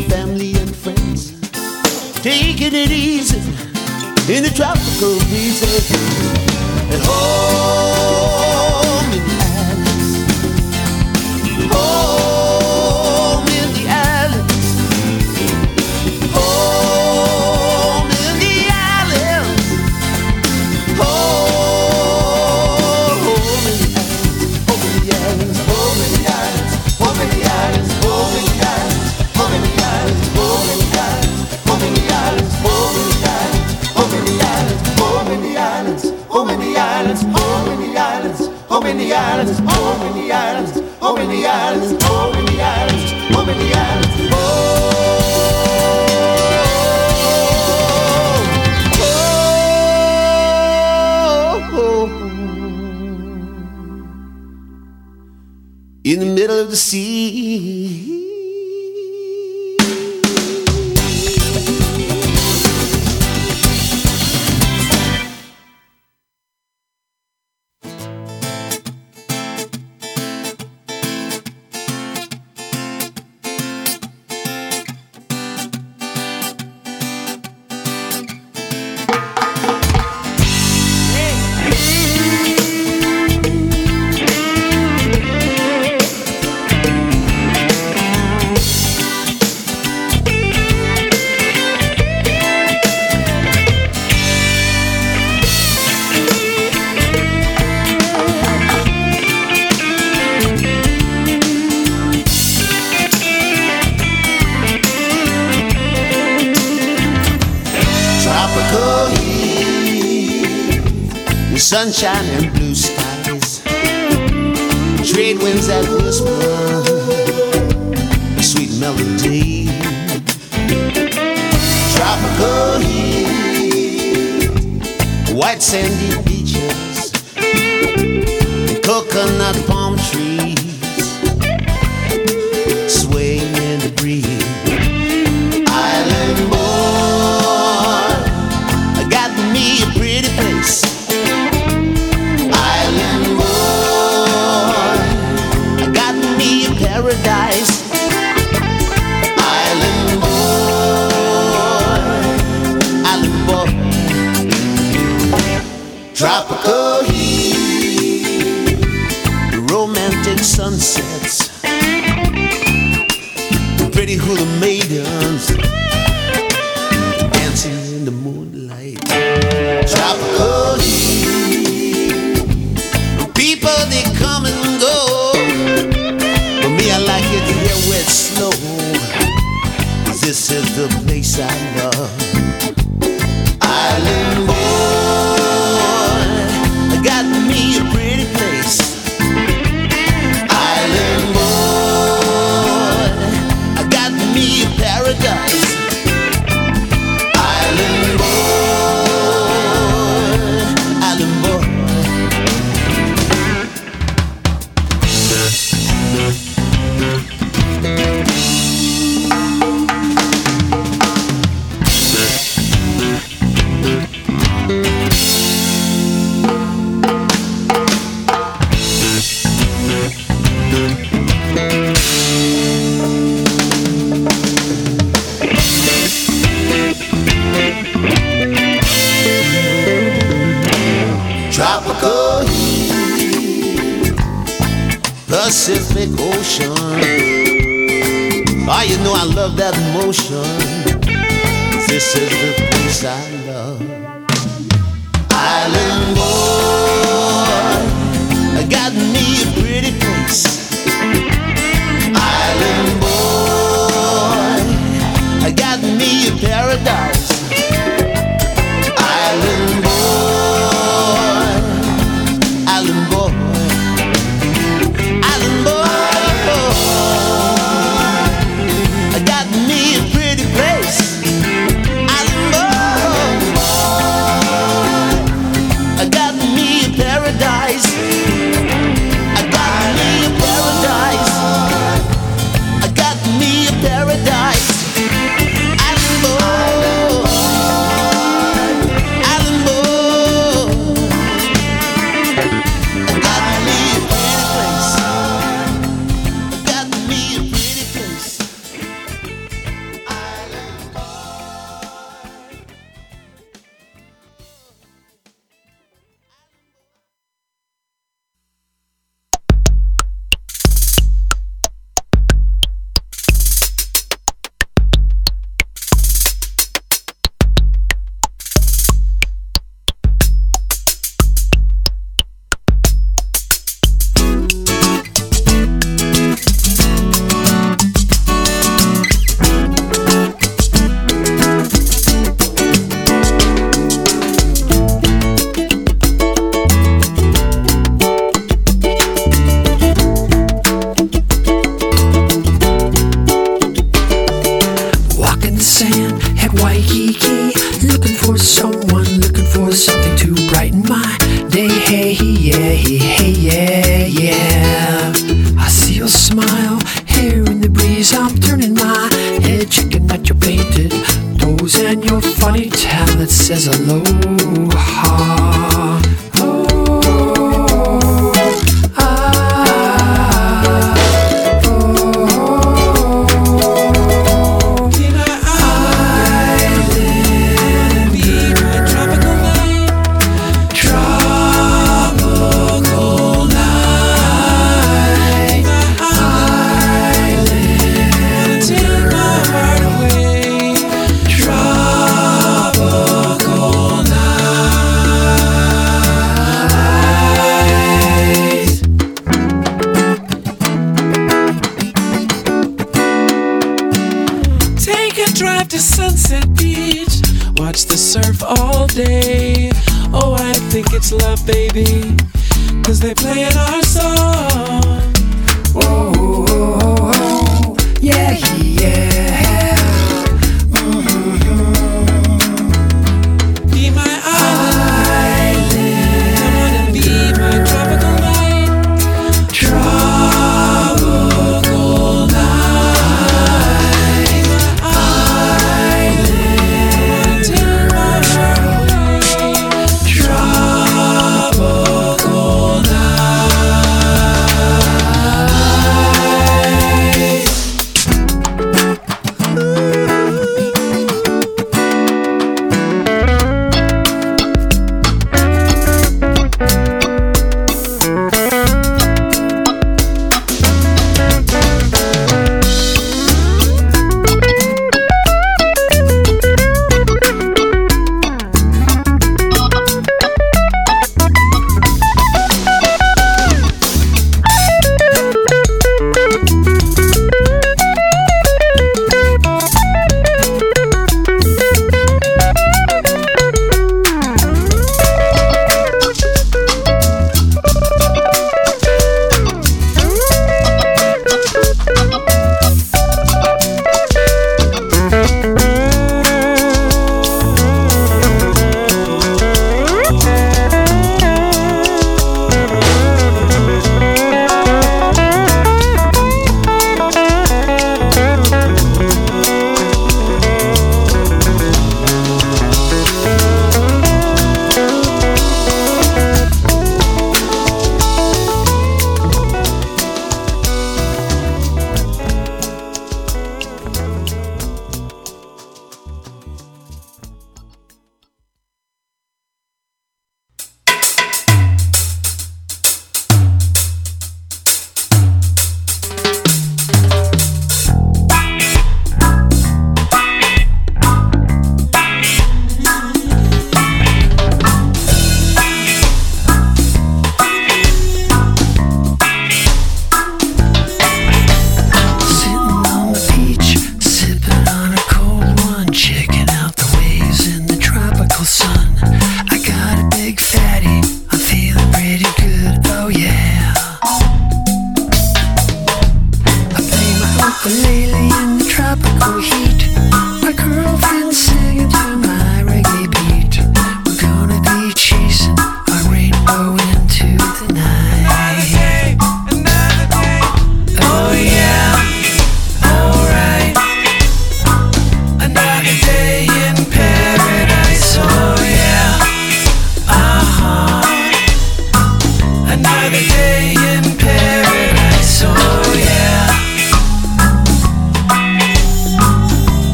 my family and friends. Taking it easy in the tropical breezes. And home. islands, in the islands, oh the islands, oh the islands, oh the islands, oh. In the middle of the sea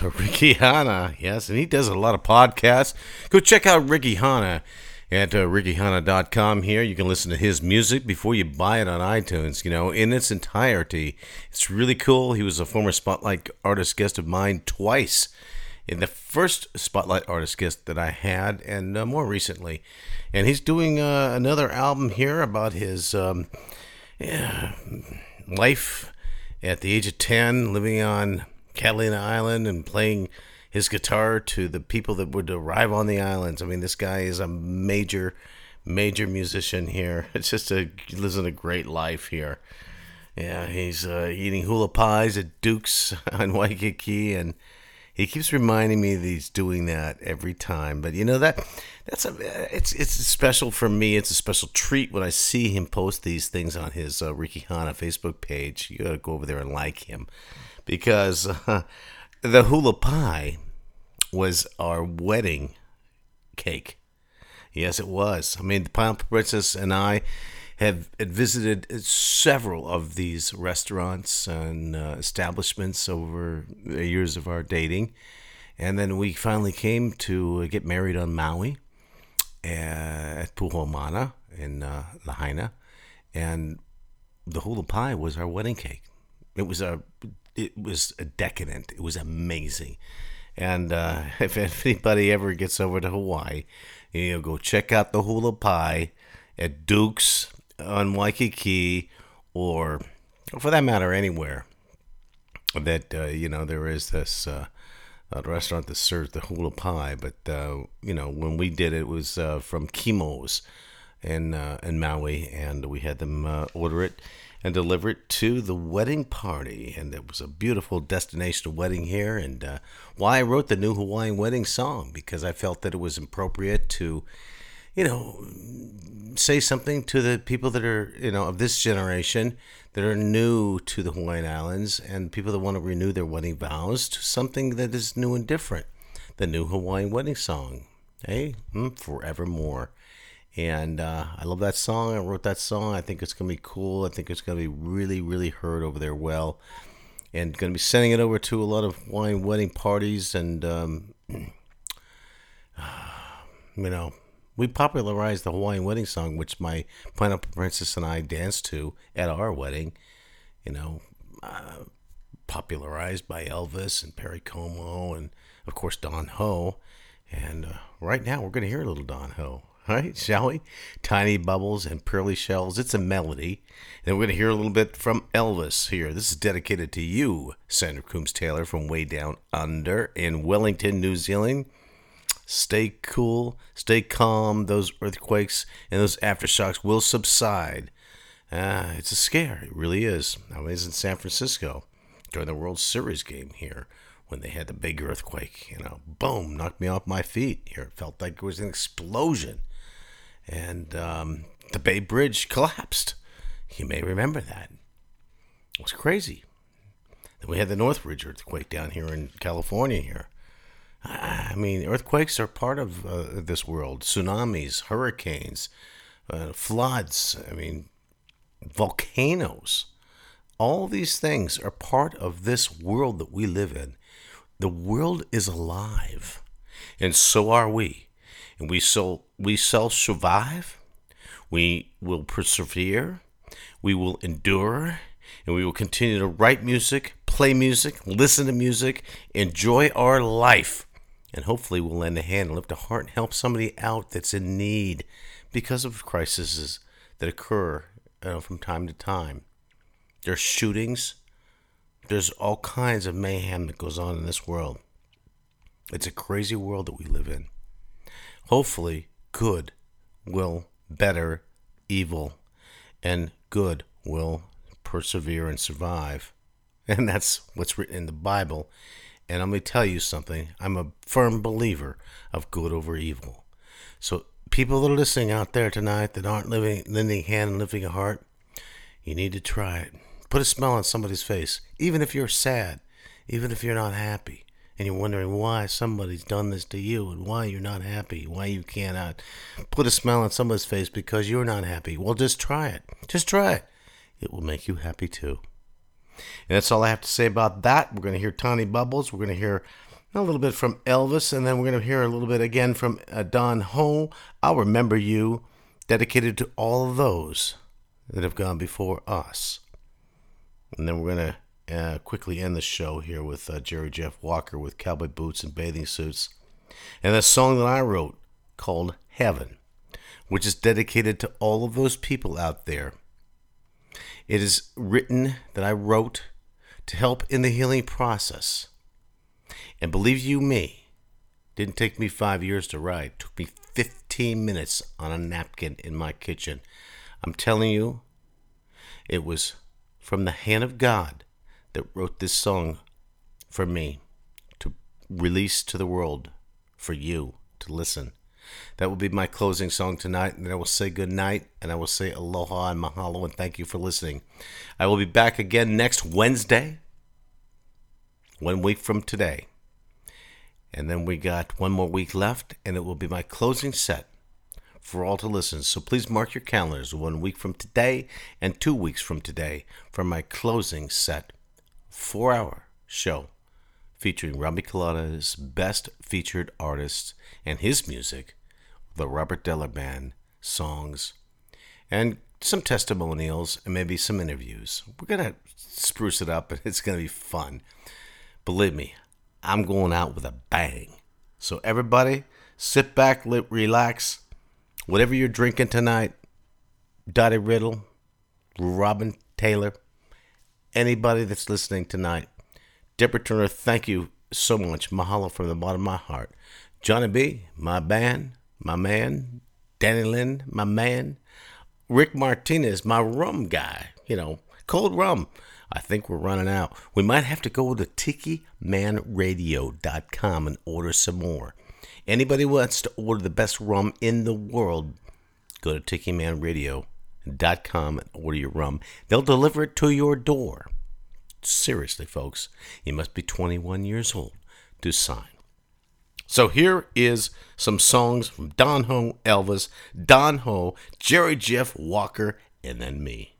That's [laughs] Ricky Hanna. Yes, and he does a lot of podcasts. Go check out Ricky Hanna at uh, rickyhanna.com here. You can listen to his music before you buy it on iTunes, you know, in its entirety. It's really cool. He was a former Spotlight artist guest of mine twice. In the first Spotlight artist guest that I had, and uh, more recently. And he's doing uh, another album here about his um, yeah, life at the age of 10, living on Catalina Island and playing his guitar to the people that would arrive on the islands. I mean, this guy is a major, major musician here. [laughs] It's just a, in a great life here. Yeah, he's uh, eating hula pies at Duke's [laughs] on Waikiki, and he keeps reminding me that he's doing that every time. But you know that that's a it's it's special for me. It's a special treat when I see him post these things on his uh, Ricky Hanna Facebook page. You gotta go over there and like him because uh, [laughs] the hula pie was our wedding cake. Yes, it was. I mean, the Pineapple Princess and I have visited several of these restaurants and uh, establishments over the years of our dating. And then we finally came to get married on Maui uh, at Puamana in uh, Lahaina. And the hula pie was our wedding cake. It was a, it was decadent. It was amazing. And uh, [laughs] if anybody ever gets over to Hawaii, you know, go check out the hula pie at Duke's on Waikiki, or for that matter, anywhere that uh, you know there is this uh, restaurant that serves the hula pie. But uh, you know, when we did it, it was uh, from Kimo's in uh, in Maui, and we had them uh, order it and deliver it to the wedding party, and it was a beautiful destination wedding here. And uh, why I wrote the new Hawaiian wedding song because I felt that it was appropriate to you know, say something to the people that are, you know, of this generation that are new to the Hawaiian Islands and people that want to renew their wedding vows to something that is new and different. The new Hawaiian wedding song, hey, mm, Forevermore. And uh, I love that song. I wrote that song. I think it's going to be cool. I think it's going to be really, really heard over there well. And going to be sending it over to a lot of Hawaiian wedding parties. And, um, [sighs] you know, we popularized the Hawaiian wedding song, which my Pineapple Princess and I danced to at our wedding. You know, uh, popularized by Elvis and Perry Como and, of course, Don Ho. And uh, right now, we're going to hear a little Don Ho. Right, shall we? Tiny Bubbles and Pearly Shells. It's a melody. And we're going to hear a little bit from Elvis here. This is dedicated to you, Sandra Coombs Taylor from way down under in Wellington, New Zealand. Stay cool, stay calm. Those earthquakes and those aftershocks will subside. Uh, it's a scare. It really is. I was in San Francisco during the World Series game here when they had the big earthquake. You know, boom, knocked me off my feet here. It felt like it was an explosion. And um, the Bay Bridge collapsed. You may remember that. It was crazy. Then we had the Northridge earthquake down here in California here. I mean, earthquakes are part of uh, this world. Tsunamis, hurricanes, uh, floods. I mean, volcanoes. All these things are part of this world that we live in. The world is alive, and so are we. And we shall we shall survive. We will persevere. We will endure, and we will continue to write music, play music, listen to music, enjoy our life and hopefully we'll lend a hand and lift a heart and help somebody out that's in need because of crises that occur uh, from time to time. There's shootings. There's all kinds of mayhem that goes on in this world. It's a crazy world that we live in. Hopefully, good will better evil, and good will persevere and survive. [laughs] And that's what's written in the Bible. And I'm going to tell you something. I'm a firm believer of good over evil. So, people that are listening out there tonight that aren't living, lending a hand and lifting a heart, you need to try it. Put a smile on somebody's face, even if you're sad, even if you're not happy, and you're wondering why somebody's done this to you and why you're not happy, why you cannot put a smile on somebody's face because you're not happy. Well, just try it. Just try it. It will make you happy too. And that's all I have to say about that. We're going to hear Tiny Bubbles. We're going to hear a little bit from Elvis, and then we're going to hear a little bit again from uh, Don Ho. I'll remember you, dedicated to all of those that have gone before us. And then we're going to uh, quickly end the show here with uh, Jerry Jeff Walker with cowboy boots and bathing suits. And a song that I wrote called Heaven, which is dedicated to all of those people out there it is written that I wrote to help in the healing process. And believe you me, didn't take me five years to write. It took me 15 minutes on a napkin in my kitchen. I'm telling you, it was from the hand of God that wrote this song for me to release to the world for you to listen. That will be my closing song tonight, and then I will say good night, and I will say aloha and mahalo, and thank you for listening. I will be back again next Wednesday, one week from today. And then we got one more week left, and it will be my closing set for all to listen. So please mark your calendars one week from today and two weeks from today for my closing set four hour show featuring Robbie Colada's best featured artists and his music, the Robert Diller Band songs, and some testimonials and maybe some interviews. We're going to spruce it up [laughs] and it's going to be fun. Believe me, I'm going out with a bang. So, everybody, sit back, relax. Whatever you're drinking tonight, Dottie Riddle, Robin Taylor, anybody that's listening tonight. Deborah Turner, thank you so much. Mahalo from the bottom of my heart. Johnny B, my band, my man. Danny Lynn, my man. Rick Martinez, my rum guy. You know, cold rum. I think we're running out. We might have to go to tikimanradio.com and order some more. Anybody wants to order the best rum in the world, go to Tiki Man Radio com and order your rum. They'll deliver it to your door. Seriously, folks, you must be 21 years old to sign. So here is some songs from Don Ho, Elvis, Don Ho, Jerry Jeff Walker, and then me.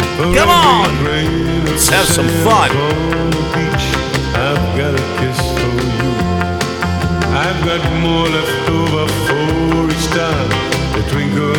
Come on. Let's have some fun. I've got a kiss for you. I've got more left over for each time. The twinkle.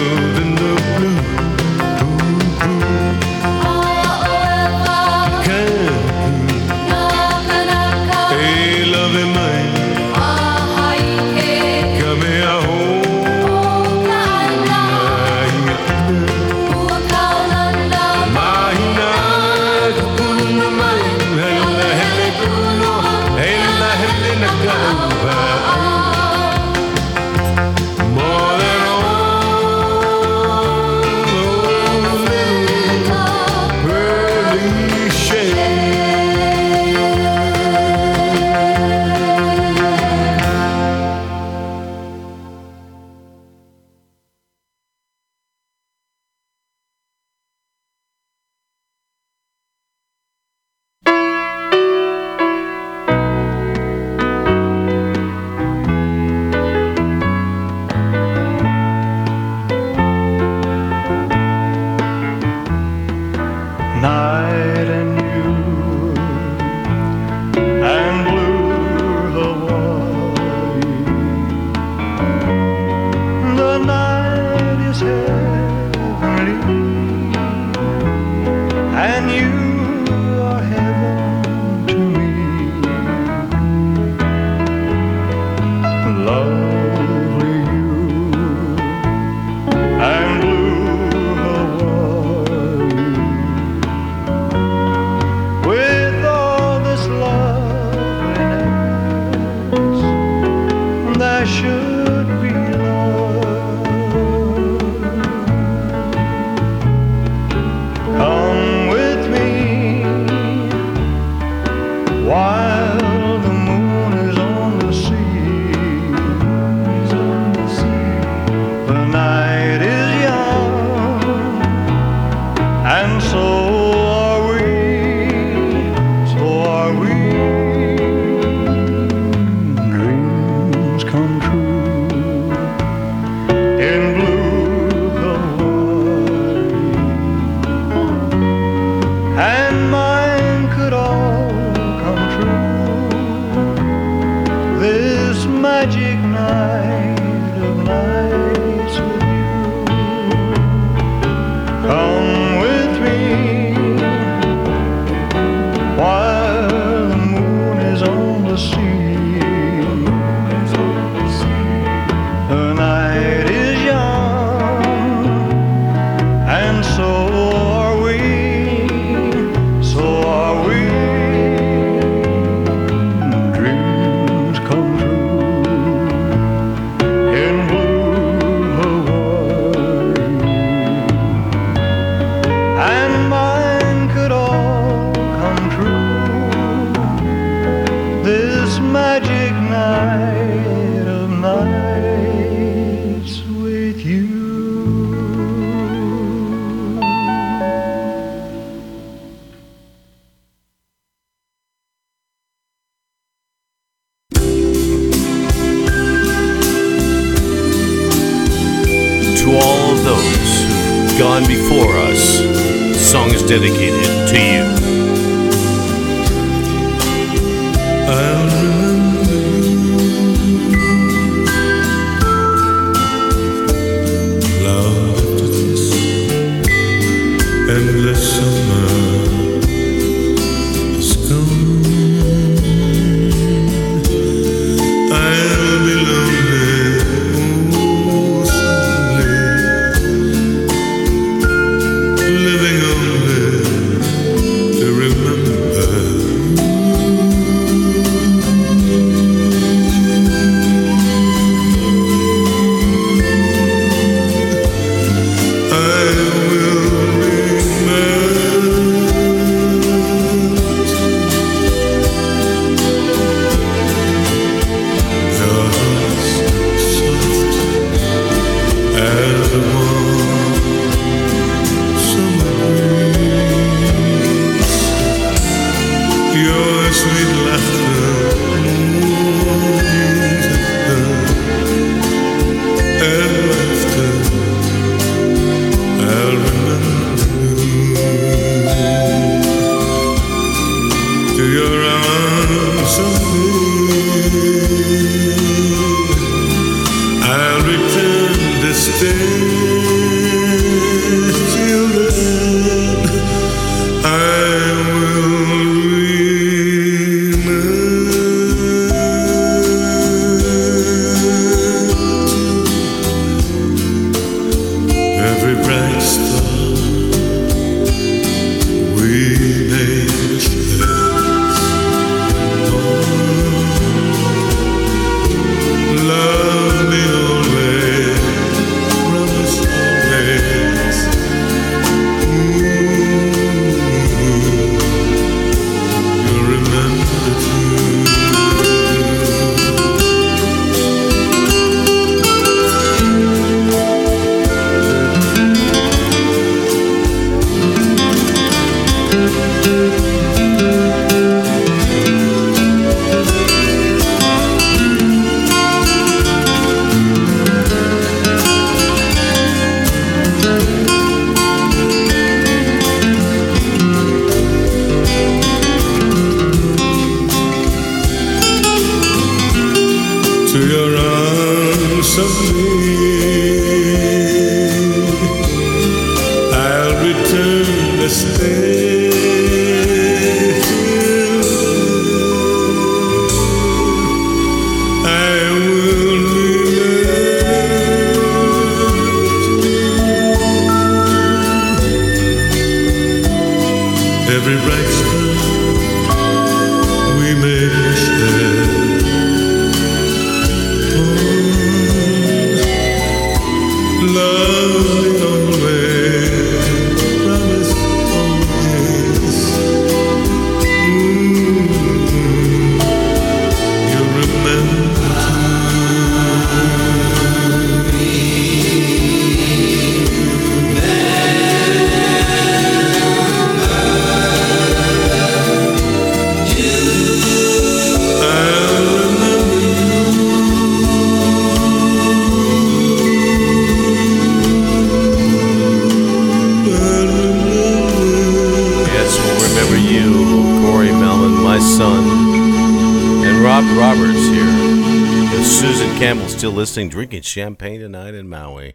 Listening, drinking champagne tonight in Maui.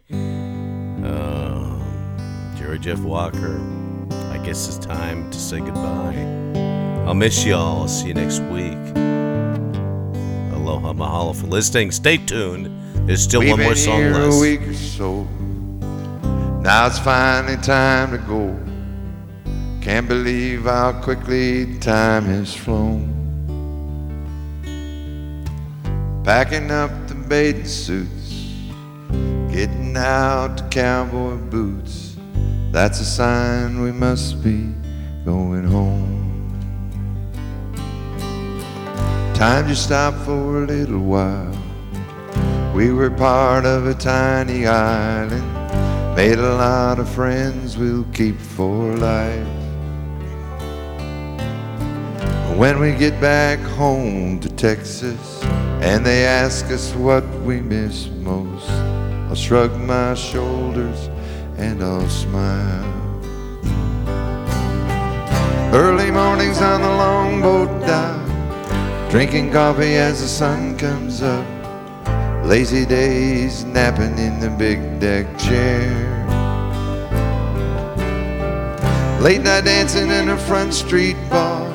Uh, Jerry Jeff Walker. I guess it's time to say goodbye. I'll miss y'all. I'll see you next week. Aloha, mahalo for listening. Stay tuned. There's still We've one more song here left. a week or so. Now it's finally time to go. Can't believe how quickly time has flown. Packing up bathing suits, getting out cowboy boots. That's a sign we must be going home. Time to stop for a little while. We were part of a tiny island, made a lot of friends we'll keep for life. When we get back home to Texas and they ask us what we miss most, I'll shrug my shoulders and I'll smile. Early mornings on the longboat dock, drinking coffee as the sun comes up. Lazy days napping in the big deck chair. Late night dancing in a front street bar.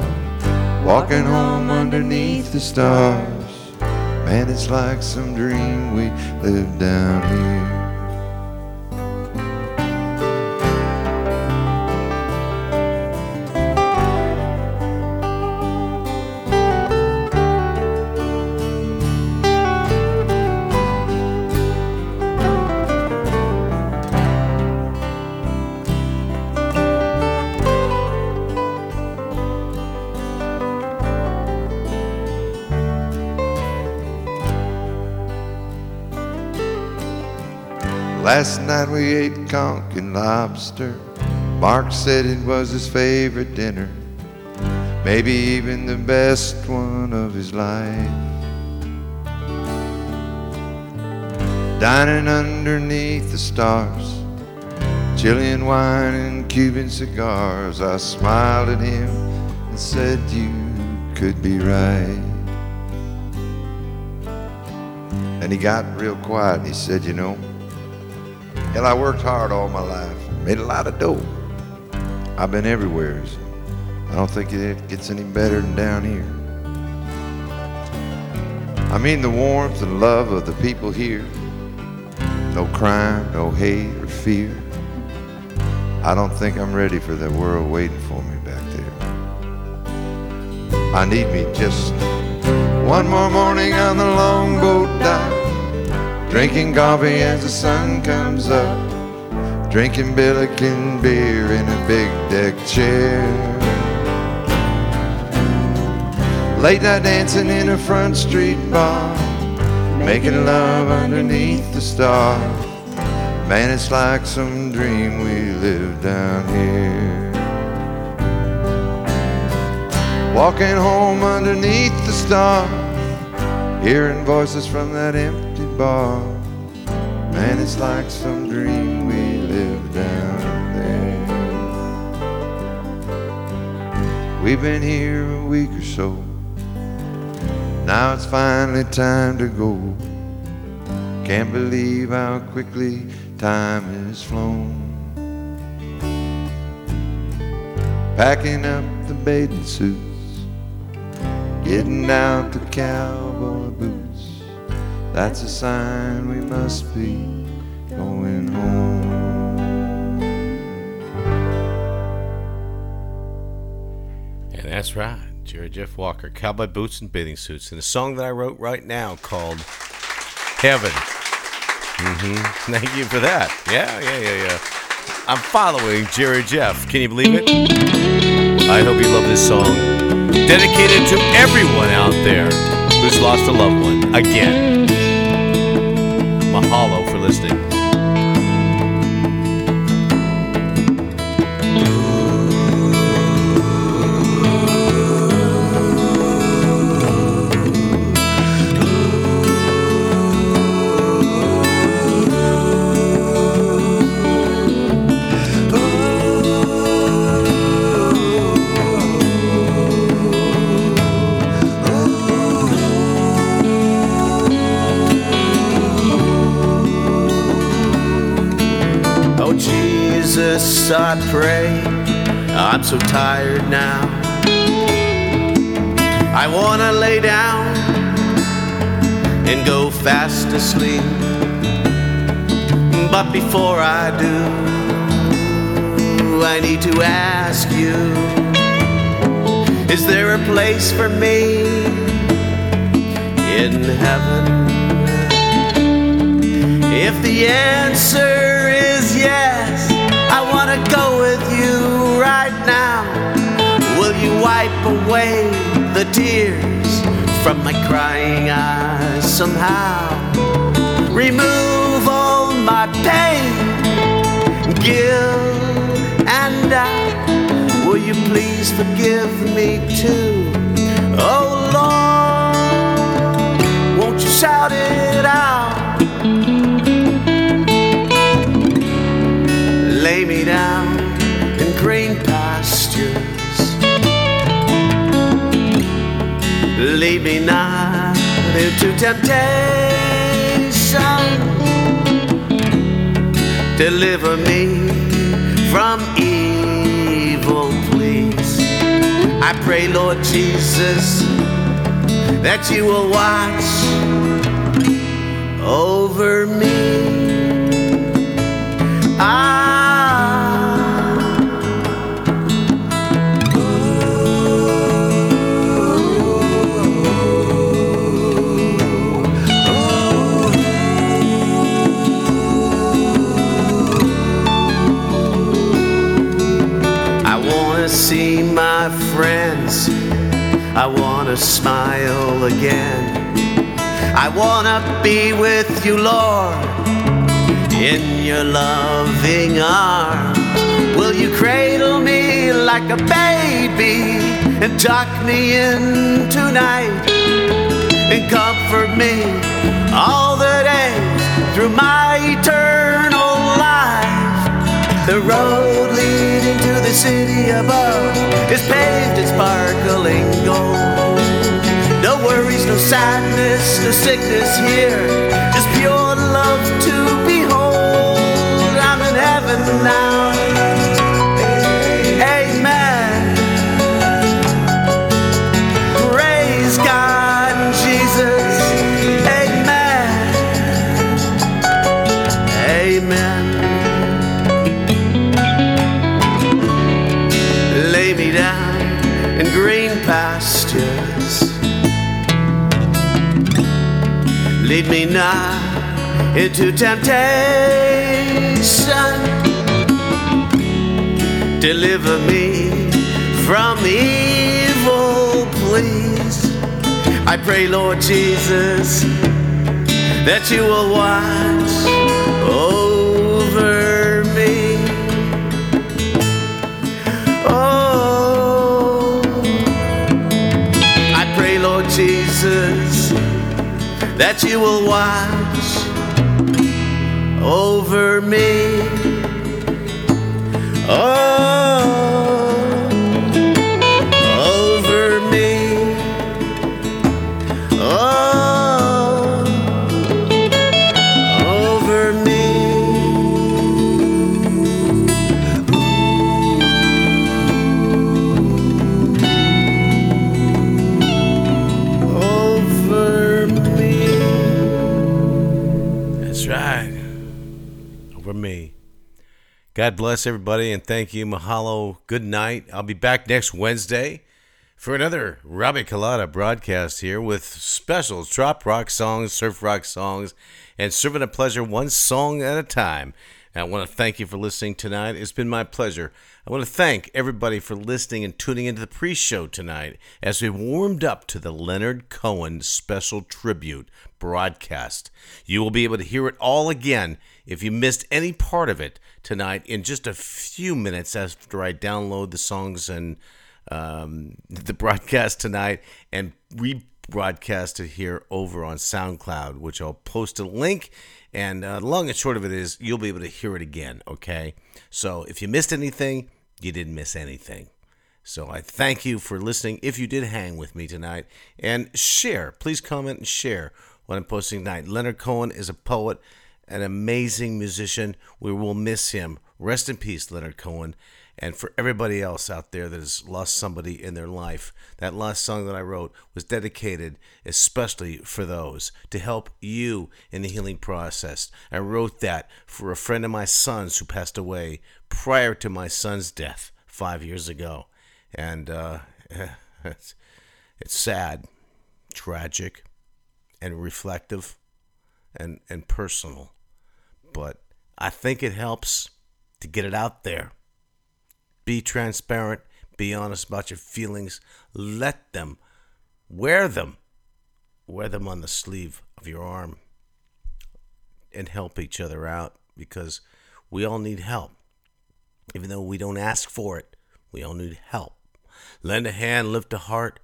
Walking home underneath the stars. Man, it's like some dream we live down here. We ate conch and lobster. Mark said it was his favorite dinner, maybe even the best one of his life. Dining underneath the stars, Chilean wine and Cuban cigars. I smiled at him and said, You could be right. And he got real quiet and he said, You know, Hell, I worked hard all my life, made a lot of dough. I've been everywhere. I don't think it gets any better than down here. I mean the warmth and love of the people here. No crime, no hate or fear. I don't think I'm ready for that world waiting for me back there. I need me just one more morning on the longboat dock. Drinking coffee as the sun comes up. Drinking Belikin beer in a big deck chair. Late night dancing in a front street bar. Making love underneath the stars. Man, it's like some dream we live down here. Walking home underneath the stars. Hearing voices from that empty bar. Man, it's like some dream we live down there. We've been here a week or so. Now it's finally time to go. Can't believe how quickly time has flown. Packing up the bathing suits, getting out the cowboy boots. That's a sign we must be going home. And that's right. Jerry Jeff Walker, Cowboy Boots and Bathing Suits, and a song that I wrote right now called Heaven. Mm-hmm. [laughs] Thank you for that. Yeah, yeah, yeah, yeah. I'm following Jerry Jeff. Can you believe it? I hope you love this song. Dedicated to everyone out there who's lost a loved one. Again. Mahalo for listening. I pray. I'm so tired now. I wanna lay down and go fast asleep. But before I do, I need to ask you Is there a place for me in heaven? If the answer is yes, go with you right now. Will you wipe away the tears from my crying eyes somehow? Remove all my pain, guilt, and doubt. Will you please forgive me too? Oh Lord, won't you shout it out? Into temptation. Deliver me from evil, please. I pray, Lord Jesus, that you will watch over me. I I wanna smile again. I wanna be with you, Lord, in your loving arms. Will you cradle me like a baby and tuck me in tonight and comfort me all the days through my eternal life? The road leading to the city above is paved in sparkling gold. No worries, no sadness, no sickness here, just pure love to behold. I'm in heaven now. Lead me not into temptation. Deliver me from evil, please. I pray, Lord Jesus, that you will watch that you will watch over me. Oh, God bless everybody and thank you. Mahalo. Good night. I'll be back next Wednesday for another Robbie Colada broadcast here with specials, trop rock songs, surf rock songs, and serving a pleasure one song at a time. And I want to thank you for listening tonight. It's been my pleasure. I want to thank everybody for listening and tuning into the pre show tonight as we warmed up to the Leonard Cohen special tribute broadcast. You will be able to hear it all again if you missed any part of it tonight in just a few minutes after I download the songs and um, the broadcast tonight and rebroadcast it here over on SoundCloud, which I'll post a link. And uh, long and short of it is, you'll be able to hear it again. Okay. So if you missed anything, you didn't miss anything. So I thank you for listening. If you did hang with me tonight, and share, please comment and share what I'm posting tonight. Leonard Cohen is a poet, an amazing musician. We will miss him Rest in peace, Leonard Cohen. And for everybody else out there that has lost somebody in their life, that last song that I wrote was dedicated especially for those to help you in the healing process. I wrote that for a friend of my son's who passed away prior to my son's death five years ago. And uh, [laughs] it's, it's sad, tragic, and reflective and, and personal. But I think it helps to get it out there. Be transparent, be honest about your feelings, let them wear them. Wear them on the sleeve of your arm and help each other out because we all need help. Even though we don't ask for it, we all need help. Lend a hand, lift a heart.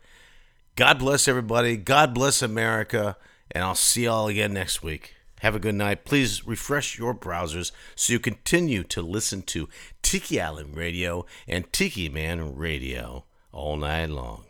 God bless everybody. God bless America. And I'll see y'all again next week. Have a good night. Please refresh your browsers so you continue to listen to Tiki Island Radio and Tiki Man Radio all night long.